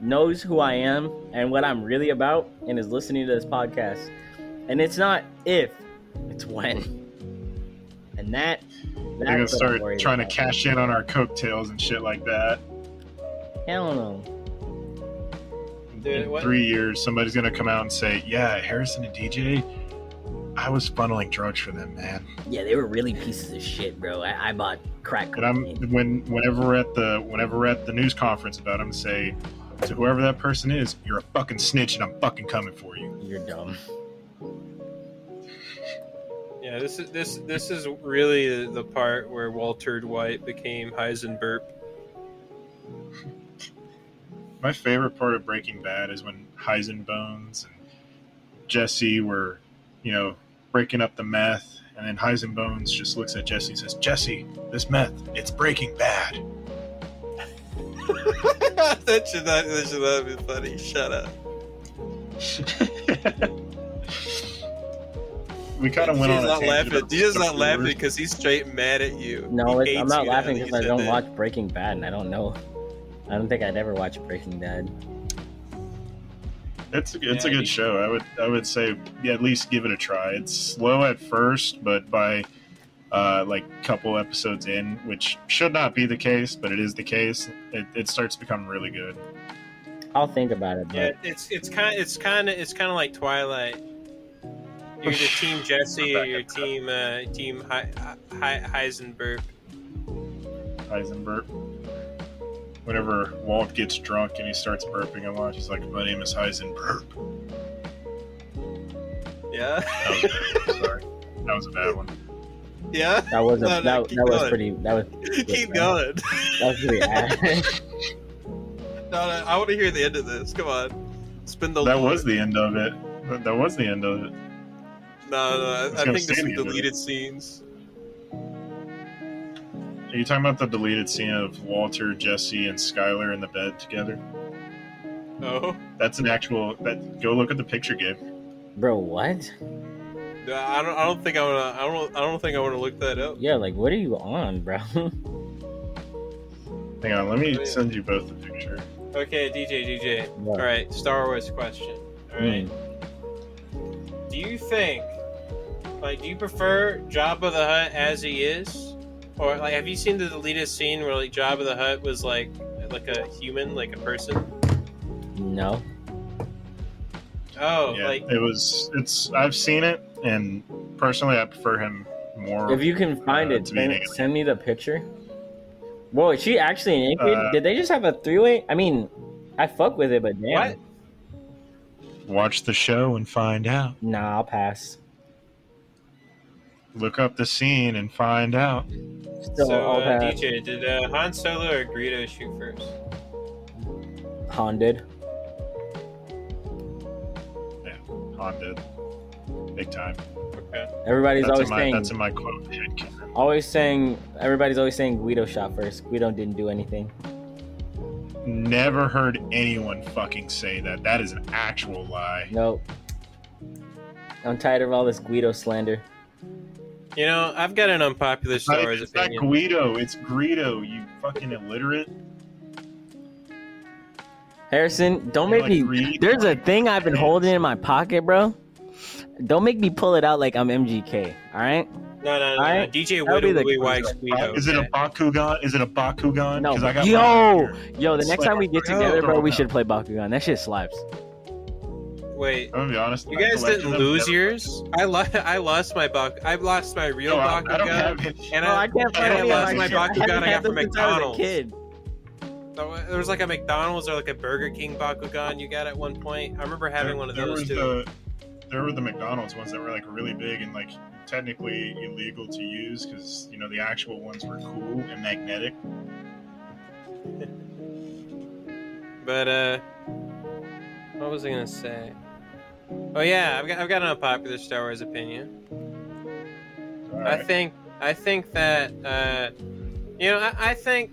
knows who I am and what I'm really about, and is listening to this podcast. And it's not if, it's when. And that, They're gonna that's what I'm start trying about. to cash in on our coattails and shit like that. Hell no. Dude, in what- three years, somebody's gonna come out and say, "Yeah, Harrison and DJ, I was funneling drugs for them, man." Yeah, they were really pieces of shit, bro. I, I bought crack And I'm when whenever we're at the whenever we're at the news conference about them, say to whoever that person is, "You're a fucking snitch, and I'm fucking coming for you." You're dumb. Yeah, this is this this is really the, the part where Walter White became Heisenberg. My favorite part of Breaking Bad is when Heisenbones and Jesse were, you know, breaking up the meth, and then Heisenbones just looks at Jesse and says, "Jesse, this meth, it's Breaking Bad." that should not that should not be funny. Shut up. we kind of went on DJ's a not laughing. about DJ's not laughing because he's straight mad at you. No, He I'm not laughing because I don't that. watch Breaking Bad and I don't know. I don't think I'd ever watch Breaking Bad. It's a, it's Yeah, a you- good show. I would I would say yeah, at least give it a try. It's slow at first, but by uh, like a couple episodes in, which should not be the case, but it is the case. It, it starts to become really good. I'll think about it, but Yeah, it's it's kind it's kind of it's kind of like Twilight. You're the team Jesse or your team uh, team He- He- Heisenberg. Heisenberg. Whenever Walt gets drunk and he starts burping a lot, he's like, "My name is Heisenberg." Yeah, That was. Sorry, that was a bad one. yeah. that was a, No, no, that, that was pretty. That was Keep going. that was pretty ass. No, no, I want to hear the end of this. Come on, spin the. That lore. was the end of it. That- That was the end of it. No, no. I, I think this say is the it. deleted scenes. Are you talking about the deleted scene of Walter, Jesse, and Skylar in the bed together? Oh, That's an actual. That go look at the picture, Gabe. Bro, what? I don't. I don't think I want to. I don't. I don't think I want to look that up. Yeah, like what are you on, bro? Hang on, let me Oh, send you both the picture. Okay, DJ, DJ. All What? right, Star Wars question. All right. Mm. Do you think, like, do you prefer Jabba the Hutt as he is, or like, have you seen the deleted scene where like Jabba the Hutt was like like a human, like a person? No. Oh, yeah, like it was. It's. I've seen it, and personally, I prefer him more. If you can find Uh, it, to be an send, send me the picture. Whoa, is she actually an alien? Uh, Did they just have a three way? I mean, I fuck with it, but damn. What? Watch the show and find out. Nah, I'll pass. Look up the scene and find out. Still, so, uh. DJ, did uh, Han Solo or Greedo shoot first? Han did. Yeah, Han did. Big time. Okay. Everybody's That's always my. saying, That's in my quote. always saying, everybody's always saying Guido shot first. Guido didn't do anything. Never heard anyone fucking say that. That is an actual lie. Nope. I'm tired of all this Guido slander. You know, I've got an unpopular It's Star Wars it's not opinion. Guido. It's Greedo. You fucking illiterate. Harrison, don't You make like me. read? There's a thing I've been holding in my pocket, bro. Don't make me pull it out like I'm MGK. All right? No, no, no, no. DJ that'll be the- Whittley likes Guido. Is it a okay? Bakugan? Is it a Bakugan? No. 'Cause I got Yo, yo. The next time we get together, bro, bro, we should play Bakugan. That shit slaps. Wait, I'm gonna be honest. you guys didn't lose yours? I lo- I lost my buck. I lost my real No, I, I Bakugan. And Bro, I, I can't and I find lost it. my I Bakugan haven't I had got from them since a McDonald's. kid. There was like a McDonald's or like a Burger King Bakugan you got at one point. I remember having There- one of there those too. The, there were the McDonald's ones that were like really big and like technically illegal to use because you know the actual ones were cool and magnetic. But uh, what was I gonna say? Oh yeah, I've got I've got an unpopular Star Wars opinion. All I think I think that uh, you know I, I think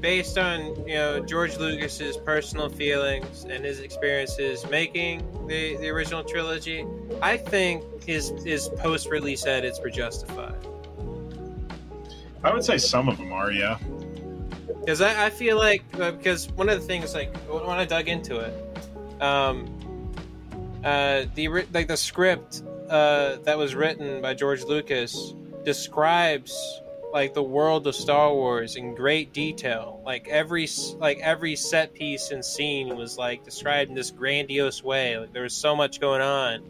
based on you know George Lucas's personal feelings and his experiences making the, the original trilogy, I think his his post release edits were justified. I would say some of them are, yeah. Because I, I feel like uh, because one of the things like when I dug into it, um, uh, the like the script uh, that was written by George Lucas describes like the world of Star Wars in great detail. Like every like every set piece and scene was like described in this grandiose way. Like there was so much going on.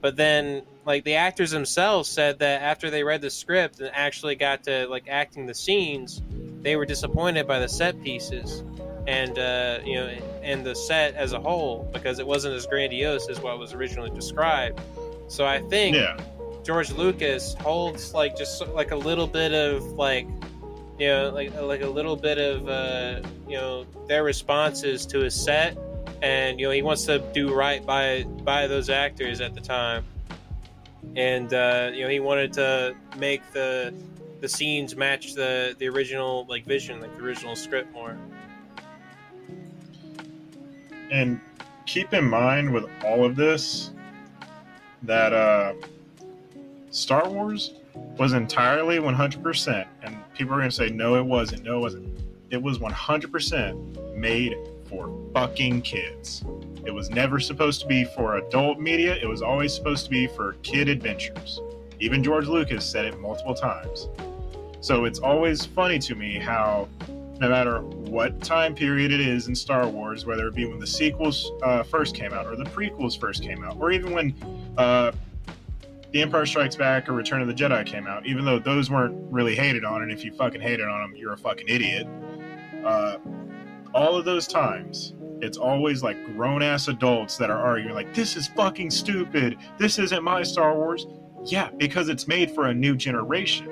But then like the actors themselves said that after they read the script and actually got to like acting the scenes, they were disappointed by the set pieces and uh, you know and the set as a whole because it wasn't as grandiose as what was originally described. So I think Yeah. George Lucas holds like just like a little bit of like you know like like a little bit of uh, you know their responses to his set, and you know he wants to do right by by those actors at the time, and uh, you know he wanted to make the the scenes match the the original like vision like the original script more. And keep in mind with all of this that uh, Star Wars was entirely 100%. And people are going to say, no, it wasn't. No, it wasn't. It was 100% made for fucking kids. It was never supposed to be for adult media, it was always supposed to be for kid adventures. Even George Lucas said it multiple times. So it's always funny to me how no matter what time period it is in Star Wars, whether it be when the sequels uh, first came out or the prequels first came out, or even when uh, The Empire Strikes Back or Return of the Jedi came out, even though those weren't really hated on, and if you fucking hated on them, you're a fucking idiot. Uh, all of those times, it's always like grown ass adults that are arguing, like, this is fucking stupid. This isn't my Star Wars. Yeah, because it's made for a new generation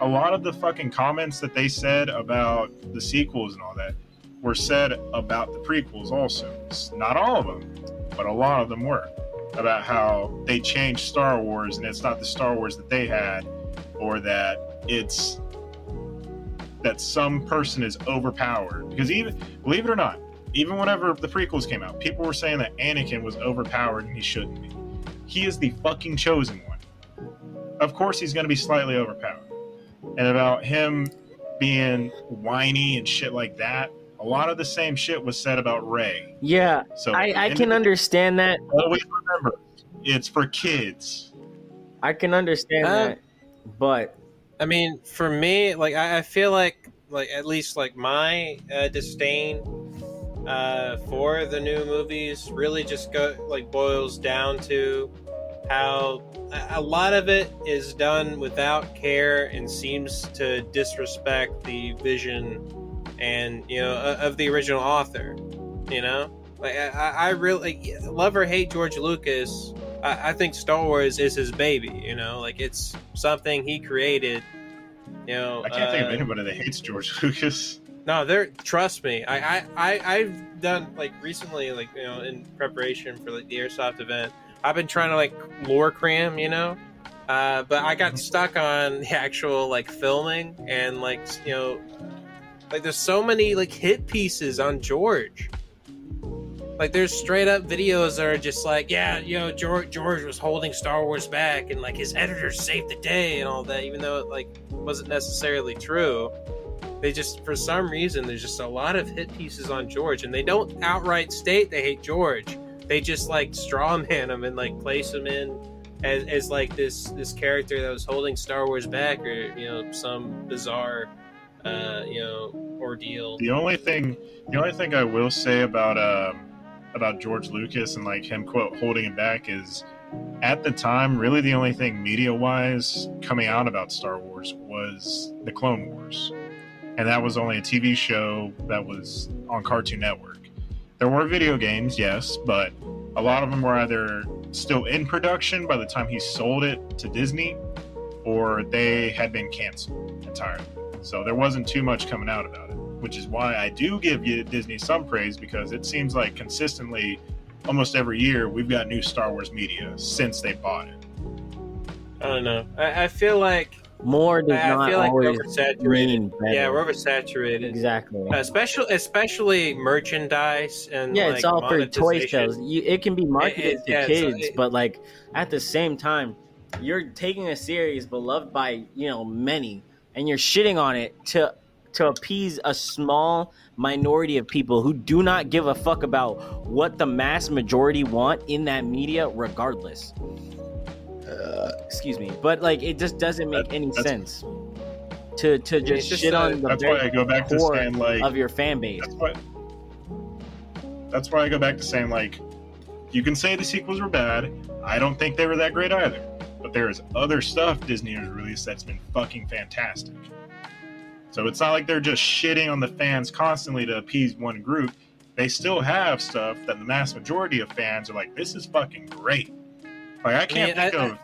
a lot of the fucking comments that they said about the sequels and all that were said about the prequels also. Not all of them, but a lot of them were about how they changed Star Wars and it's not the Star Wars that they had, or that it's that some person is overpowered. Because even believe it or not, even whenever the prequels came out, people were saying that Anakin was overpowered and he shouldn't be. He is the fucking chosen one. Of course, he's going to be slightly overpowered and about him being whiny and shit like that. A lot of the same shit was said about Rey. Yeah, So I, I can understand that. always remember, it's for kids. I can understand Uh, that, but I mean, for me, like I, I feel like like at least like my uh, disdain uh, for the new movies really just go like boils down to how a- lot of it is done without care and seems to disrespect the vision and you know of the original author. You know, like I, I really love or hate George Lucas. I, I think Star Wars is his baby. You know, like it's something he created. You know, I can't think of uh, anybody that hates George Lucas. no, there. Trust me. I, I, I, I've done like recently, like you know, in preparation for like the airsoft event. I've been trying to like lore cram, you know, uh, but I got stuck on the actual like filming and like you know, like there's so many like hit pieces on George. Like there's straight up videos that are just like, yeah, you know, George George was holding Star Wars back, and like his editors saved the day and all that, even though it like wasn't necessarily true they just for some reason there's just a lot of hit pieces on George and they don't outright state they hate George. They just like straw man him and like place him in as, as like this this character that was holding Star Wars back or you know some bizarre uh you know ordeal. The only thing, the only thing I will say about um, about George Lucas and like him quote holding him back is, at the time, really the only thing media wise coming out about Star Wars was the Clone Wars, and that was only a TV show that was on Cartoon Network. There were video games, yes, but a lot of them were either still in production by the time he sold it to Disney, or they had been canceled entirely. So there wasn't too much coming out about it, which is why I do give Disney some praise because it seems like consistently, almost every year, we've got new Star Wars media since they bought it. I don't know. I, I feel like more does I not feel like we're always oversaturated. mean better. Yeah, we're oversaturated. exactly. Uh, especially, especially merchandise and yeah, like, it's all for toy sales. You, it can be marketed it- to yeah, kids, it- but like at the same time, you're taking a series beloved by you know many, and you're shitting on it to to appease a small minority of people who do not give a fuck about what the mass majority want in that media, regardless. Uh, excuse me, but like it just doesn't make That- any sense to to just, just shit a- on the That's why I go back to saying like of your fan base. that's why that's why I go back to saying like you can say the sequels were bad. I don't think they were that great either. But there is other stuff Disney has released that's been fucking fantastic. So it's not like they're just shitting on the fans constantly to appease one group. They still have stuff that the mass majority of fans are like, this is fucking great. Like I can't I mean, think I- of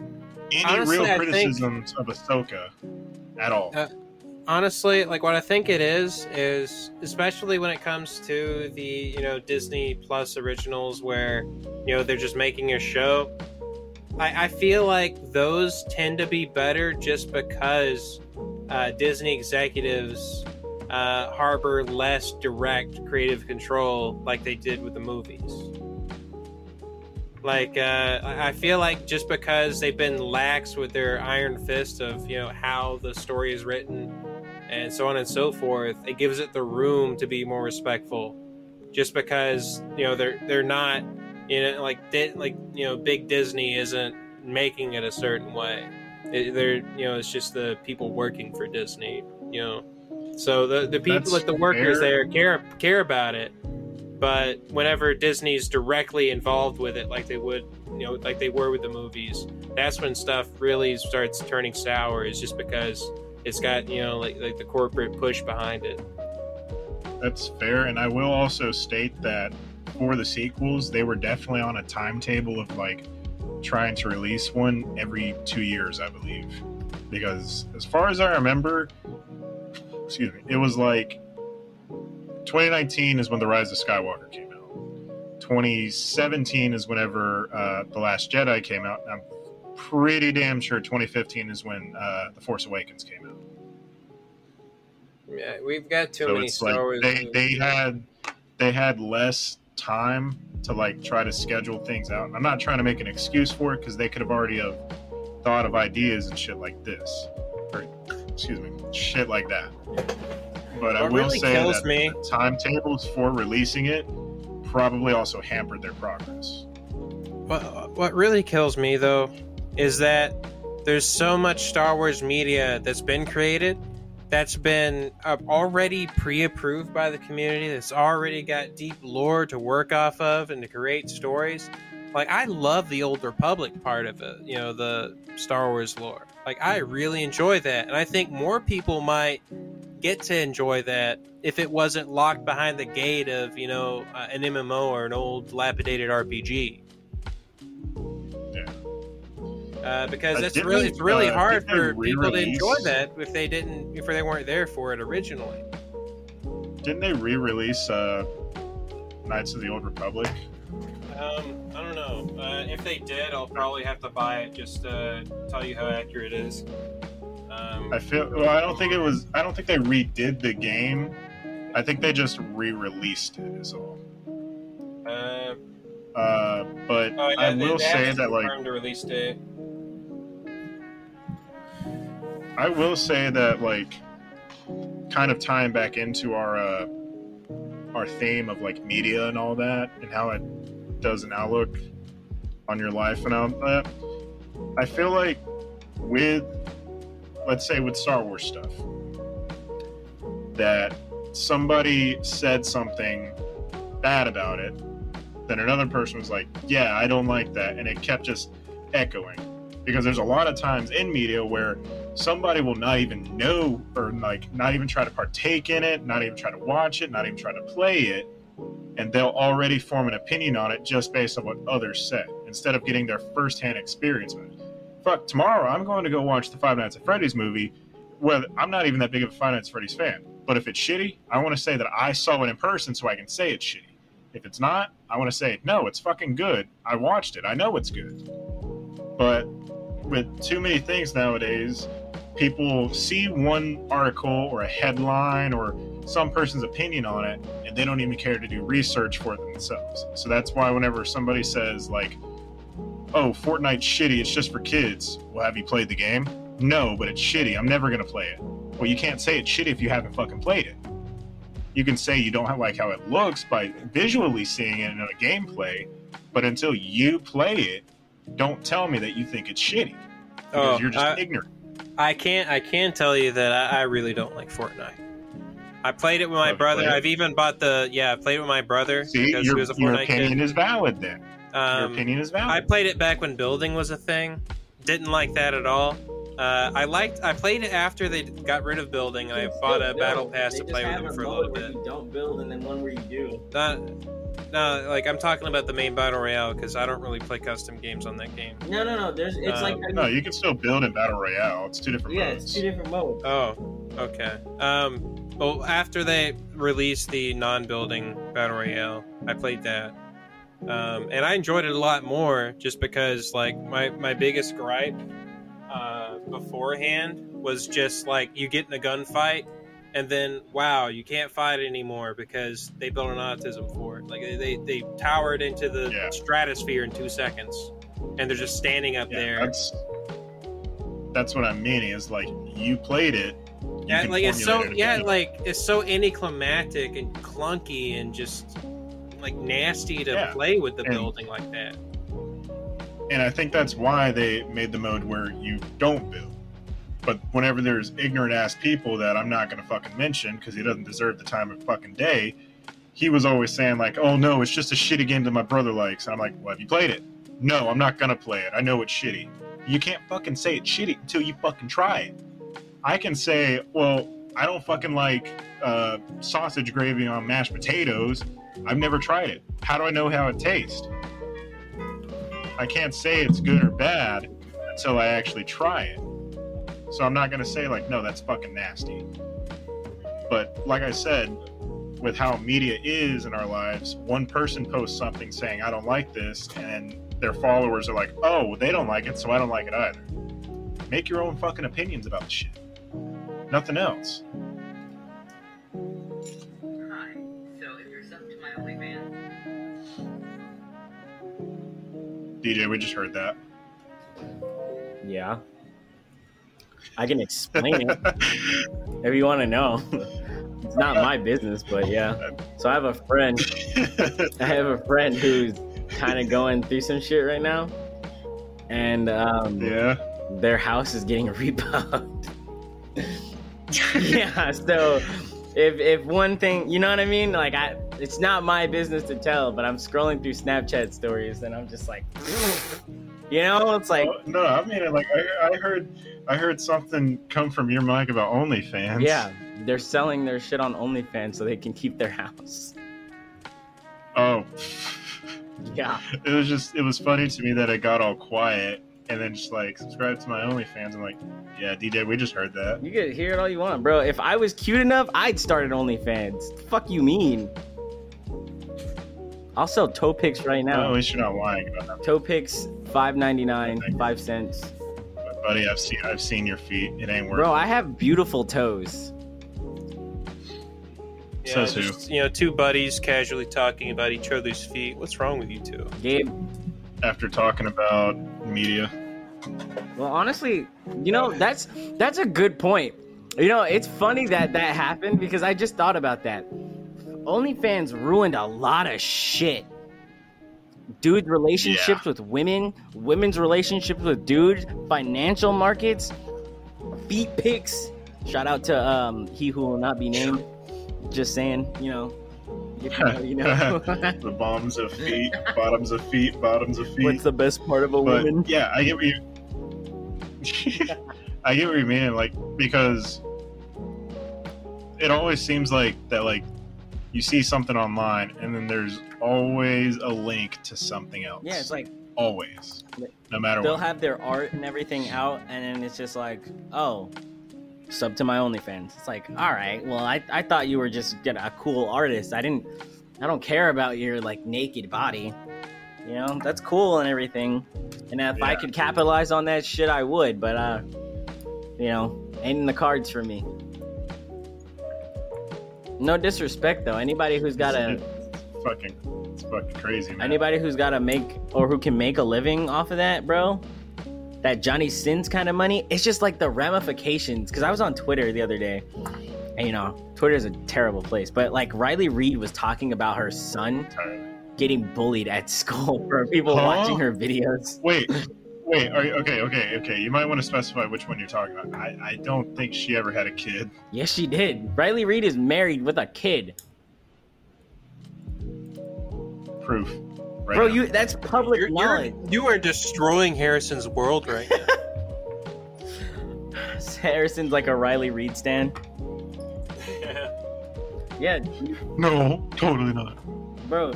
any honestly, real I think- criticisms of Ahsoka at all. Uh, honestly like what i think it is is especially when it comes to the you know disney plus originals where you know they're just making a show i, I feel like those tend to be better just because uh, disney executives uh, harbor less direct creative control like they did with the movies like uh, I feel like just because they've been lax with their iron fist of you know how the story is written and so on and so forth, it gives it the room to be more respectful. Just because you know they're they're not you know like Di- like you know big Disney isn't making it a certain way. It, they're you know it's just the people working for Disney. You know, so the the people That's like the workers fair. there care care about it. But whenever Disney's directly involved with it, like they would, you know, like they were with the movies, that's when stuff really starts turning sour. Is just because it's got you know like like the corporate push behind it. That's fair, and I will also state that for the sequels, they were definitely on a timetable of like trying to release one every two years, I believe. Because as far as I remember, excuse me, it was like 2019 is when The Rise of Skywalker came out. 2017 is whenever uh, The Last Jedi came out. I'm pretty damn sure 2015 is when uh, The Force Awakens came out. Yeah, we've got too so many Star like Wars. they they had they had less time to like try to schedule things out. I'm not trying to make an excuse for it because they could have already have thought of ideas and shit like this, or excuse me, shit like that. But I will really say that me- timetables for releasing it probably also hampered their progress. What, what really kills me though is that there's so much Star Wars media that's been created that's been uh, already pre-approved by the community that's already got deep lore to work off of and to create stories like i love the old republic part of it you know the star wars lore like i really enjoy that and i think more people might get to enjoy that if it wasn't locked behind the gate of you know uh, an mmo or an old dilapidated rpg Yeah. uh, because it's really it's really uh, hard for people to enjoy that if they didn't if they weren't there for it originally. Didn't they re-release uh, Knights of the Old Republic? Um, I don't know. Uh, if they did, I'll probably have to buy it just to tell you how accurate it is. Um, I feel well. I don't think it was. I don't think they redid the game. I think they just re-released it. Is all. uh, Uh, but oh, yeah, I they- will they say that like release date. I will say that like kind of tying back into our uh, our theme of like media and all that and how it does an outlook on your life and all that. I feel like with let's say with Star Wars stuff that somebody said something bad about it, then another person was like, "Yeah, I don't like that," and it kept just echoing because there's a lot of times in media where somebody will not even know or like not even try to partake in it, not even try to watch it, not even try to play it, and they'll already form an opinion on it just based on what others said instead of getting their firsthand experience with it. Fuck, tomorrow I'm going to go watch the Five Nights at Freddy's movie. Well, I'm not even that big of a Five Nights at Freddy's fan, but if it's shitty, I want to say that I saw it in person so I can say it's shitty. If it's not, I want to say no, it's fucking good. I watched it. I know it's good. But with too many things nowadays, people see one article or a headline or some person's opinion on it and they don't even care to do research for themselves. So that's why whenever somebody says like, "Oh, Fortnite's shitty, it's just for kids." Well, have you played the game? No, but it's shitty. I'm never going to play it. Well, you can't say it's shitty if you haven't fucking played it. You can say you don't like how it looks by visually seeing it in a gameplay, but until you play it, don't tell me that you think it's shitty because Oh, you're just I- ignorant. I can't. I can tell you that I, I really don't like Fortnite. I played it with my brother. I've even bought the yeah. I played it with my brother See, because your, he was a Fortnite your opinion kid. is valid then. your Um, opinion is valid. I played it back when building was a thing. Didn't like that at all. Uh, I liked. I played it after they got rid of building, and I bought a battle pass to play with them for a little bit. You don't build, and then one where you do. Not, no, like I'm talking about the main battle royale because I don't really play custom games on that game. No, no, no. There's it's Um, like no, you can still build in battle royale. It's two different yeah, modes. it's two different modes. Oh, okay. Um, well, after they released the non-building battle royale, I played that, um, and I enjoyed it a lot more just because, like, my my biggest gripe uh, beforehand was just like you get in a gunfight. And then, wow, you can't fight anymore because they built an autism for it. Like they, they towered into the Yeah. stratosphere in two seconds, and they're just standing up Yeah, there. that's that's what I'm meaning. Is like you played it. you Yeah, like it's so an yeah, like it's so anticlimactic and clunky and just like nasty to Yeah. play with the And- building like that. And I think that's why they made the mode where you don't build. But whenever there's ignorant ass people that I'm not going to fucking mention because he doesn't deserve the time of fucking day, he was always saying like, "Oh no, it's just a shitty game that my brother likes." And I'm like, "Well, have you played it?" No, I'm not gonna play it. I know it's shitty. You can't fucking say it's shitty until you fucking try it. I can say, "Well, I don't fucking like uh, sausage gravy on mashed potatoes. I've never tried it. How do I know how it tastes?" I can't say it's good or bad until I actually try it. So I'm not to say, like, no, that's fucking nasty. But like I said, with how media is in our lives, one person posts something saying, I don't like this, and their followers are like, oh, they don't like it, so I don't like it either. Make your own fucking opinions about the shit. Nothing else. DJ, we just heard that. Yeah. I can explain it if you want to know. It's not my business, but yeah. So I have a friend. I have a friend who's kind of going through some shit right now, and um, yeah. their house is getting repoed. yeah. So if if one thing, you know what I mean? Like I, it's not my business to tell, but I'm scrolling through Snapchat stories, and I'm just like, you know, it's like. No, I mean, like, I, I heard, I heard something come from your mic about OnlyFans. Yeah, they're selling their shit on OnlyFans so they can keep their house. Oh. Yeah. it was just it was funny to me that it got all quiet and then just like subscribe to my OnlyFans. I'm like, yeah, DJ, we just heard that. You can hear it all you want, bro. If I was cute enough, I'd start an OnlyFans. Fuck you mean? I'll sell toe pics right No, at least you're not lying about that, Toe pics, five ninety nine, five cents. buddy. I've seen I've seen your feet. It ain't worth. Bro, I have beautiful toes. Yeah, Says who? just, you know, two buddies casually talking about each other's feet. What's wrong with you two? Gabe, After talking about media, well, honestly, you know that's that's a good point. You know, it's funny that that happened because I just thought about that. OnlyFans ruined a lot of shit. Dudes' relationships with women, women's relationships with dudes, financial markets, feet pics. Shout out to um, he who will not be named. Just saying, you know, you know, you know. the bottoms of feet, bottoms of feet, bottoms of feet. What's the best part of a but woman? yeah, I get what you. I get what you mean, like because it always seems like that, like you see something online, and then there's always a link to something else. Yeah, it's like always, no matter they'll what. have their art and everything out, and then it's just like, oh, sub to my OnlyFans. It's like, all right, well, I, I thought you were just get a cool artist. I didn't, I don't care about your like naked body. You know, that's cool and everything. And if I could capitalize on that shit, I would. But uh, You know, ain't in the cards for me. No disrespect though. Anybody who's got a fucking, it's fucking crazy, man. anybody who's got to make or who can make a living off of that, bro. That Johnny Sins kind of money. It's just like the ramifications. Because I was on Twitter the other day, and you know, Twitter is a terrible place. But like Riley Reid was talking about her son getting bullied at school for people Huh? watching her videos. Wait, wait. Are you, okay, okay, okay. You might want to specify which one you're talking about. I, I don't think she ever had a kid. Yes, she did. Riley Reid is married with a kid, Proof. Right bro. now. You that's public You're, you're, knowledge. you are destroying Harrison's world right now. Harrison's like a Riley Reid stan. Yeah, No, totally not. bro.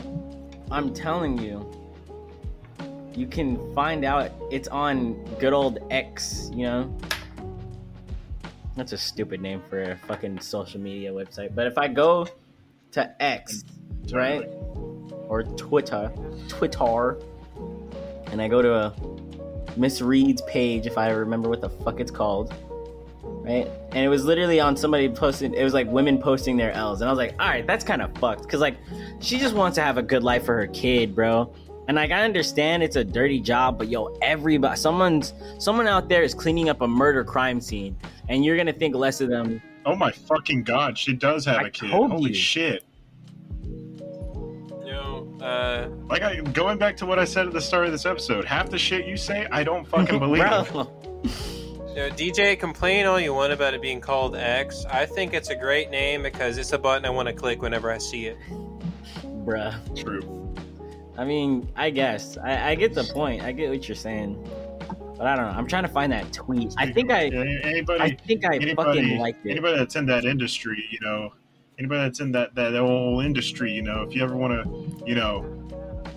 I'm telling you, you can find out it's on good old X. You know, that's a stupid name for a fucking social media website. But if I go to X, right, or Twitter, Twitter, and I go to a Miss Reid's page, if I remember what the fuck it's called, right? And it was literally on somebody posting. It was like women posting their L's, and I was like, all right, that's kind of fucked, because like she just wants to have a good life for her kid, bro. And like I understand it's a dirty job, but yo, everybody, someone's someone out there is cleaning up a murder crime scene, and you're gonna think less of them. Oh my fucking god, she does have I a kid. Holy you. shit. no, uh, Like I going back to what I said at the start of this episode, half the shit you say, I don't fucking believe. it. you know, DJ, complain all you want about it being called X. I think it's a great name because it's a button I want to click whenever I see it. Bruh. True. I mean, I guess I, I get the point. I get what you're saying, but I don't know. I'm trying to find that tweet. I think I, anybody I think I anybody, fucking liked it. anybody that's in that industry, you know, anybody that's in that that whole industry, you know, if you ever want to, you know,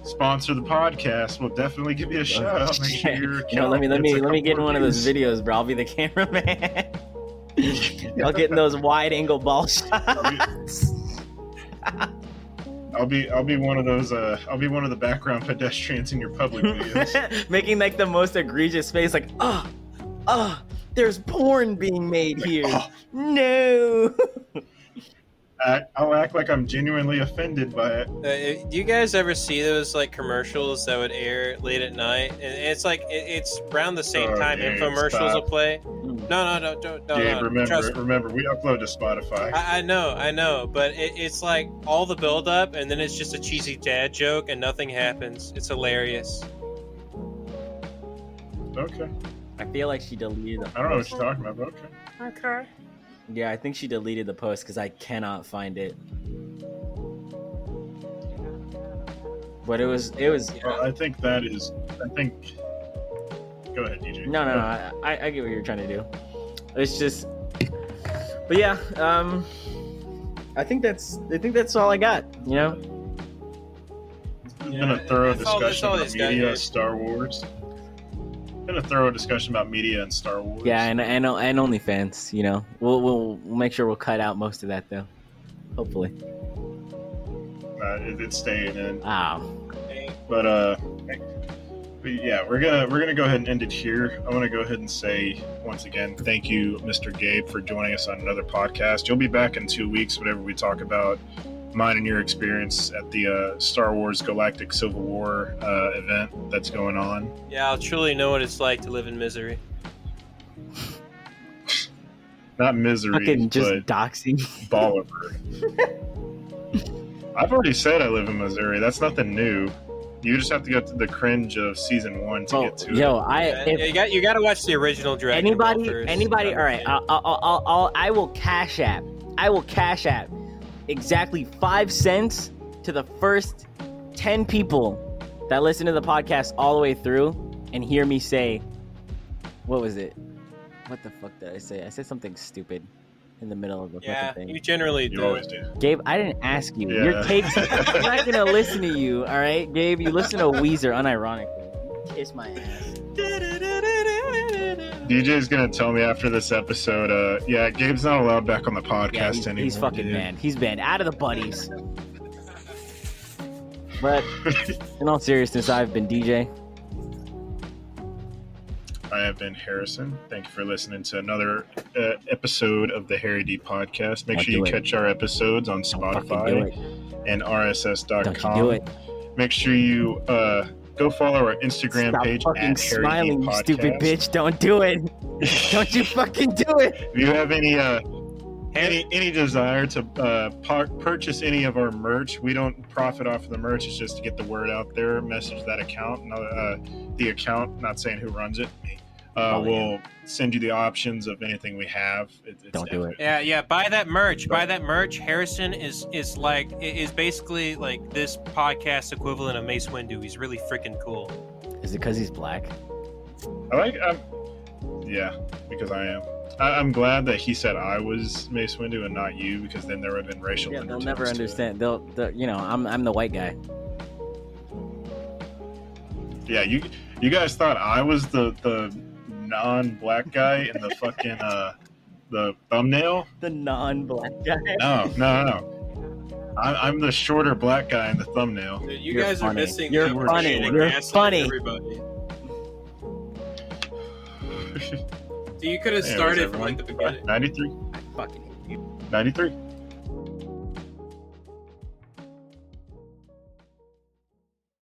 sponsor the podcast, we'll definitely give you a shout out. Make sure you know, let me let me let me get in one of those videos, bro. I'll be the cameraman. I'll get in those wide angle ball shots. I'll be I'll be one of those uh I'll be one of the background pedestrians in your public videos. Making like the most egregious face, like, oh, oh, there's porn being made here. Oh. No. I, I'll act like I'm genuinely offended by it. Uh, do you guys ever see those like commercials that would air late at night? And it's like it, it's around the same Oh, time Gabe, infomercials stop. will play. No, no, no, don't, no, Gabe, no. remember Trust remember we upload to Spotify. I, I know, I know, but it, it's like all the build up, and then it's just a cheesy dad joke, and nothing happens. It's hilarious. okay. I feel like she deleted I don't know what post. you're talking about, but okay. Okay. Yeah, I think she deleted the post because I cannot find it. But it was it was Well, I think that is I think Go ahead, DJ. no no no I, I I get what you're trying to do. It's just but yeah, um I think that's I think that's all I got, you know? It's been Yeah, a thorough that's all- discussion all about media. Star Wars. Been a thorough discussion about media and Star Wars. Yeah, and and and OnlyFans, you know. We'll we'll we'll make sure we'll cut out most of that though. Hopefully. uh, it, it's staying in. Ah, But uh, but yeah, we're gonna we're gonna go ahead and end it here. I want to go ahead and say once again, thank you, Mr. Gabe, for joining us on another podcast. You'll be back in two weeks, whatever we talk about mine and your experience at the uh, Star Wars Galactic Civil War uh, event that's going on. Yeah, I'll truly know what it's like to live in misery. Not misery, fucking just but doxing. Bolivar. I've already said I live in Missouri. That's nothing new. You just have to go to the cringe of season one to Oh, get to it. yo, it. I if you got you got to watch the original Dragon anybody Ball first. anybody all right I'll, I'll, I'll, I'll, i will cash app i will cash app exactly five cents to the first 10 people that listen to the podcast all the way through and hear me say what was it? What the fuck did i say? I said something stupid in the middle of the Yeah, fucking thing. you generally You do. always do. gabe i didn't ask you. Your Yeah. cakes i'm not gonna listen to you all right? Gabe you listen to weezer unironically. Kiss my ass DJ's gonna tell me after this episode, uh, yeah, Gabe's not allowed back on the podcast Yeah, he's, anymore. he's fucking dude. banned. He's banned out of the buddies. But in all seriousness, I've been DJ. I have been Harrison. Thank you for listening to another uh, episode of the Harry Dee podcast. Make Don't sure you it. catch our episodes on Don't do Spotify it. and Don't you RSS.com. do it. Make sure you uh, go follow our Instagram Stop page fucking at Harry Dee smiling, you stupid bitch. Don't do it. Don't you fucking do it. If you have any uh, any any desire to uh, par- purchase any of our merch, we don't profit off of the merch. It's just to get the word out there. Message that account. Uh, the account, not saying who runs it. Uh, Oh, we'll send you the options of anything we have. It, it's Don't do it. Yeah, yeah. Buy that merch. Buy that merch. Harrison is is like is basically like this podcast equivalent of Mace Windu. He's really freaking cool. Is it because he's black? I like. I'm, yeah, because I am. I, I'm glad that he said I was Mace Windu and not you, because then there would have been racial. Yeah, they'll never understand. They'll, they'll, you know, I'm, I'm the white guy. Yeah, you you guys thought I was the the non-black guy in the fucking uh the thumbnail? The non-black guy. No, no, no. I, I'm the shorter black guy in the thumbnail. Dude, you You're guys funny. are missing. You're the funny. You're funny. Everybody. So you could have started what's from like the beginning. 93, I fucking hate you. 93.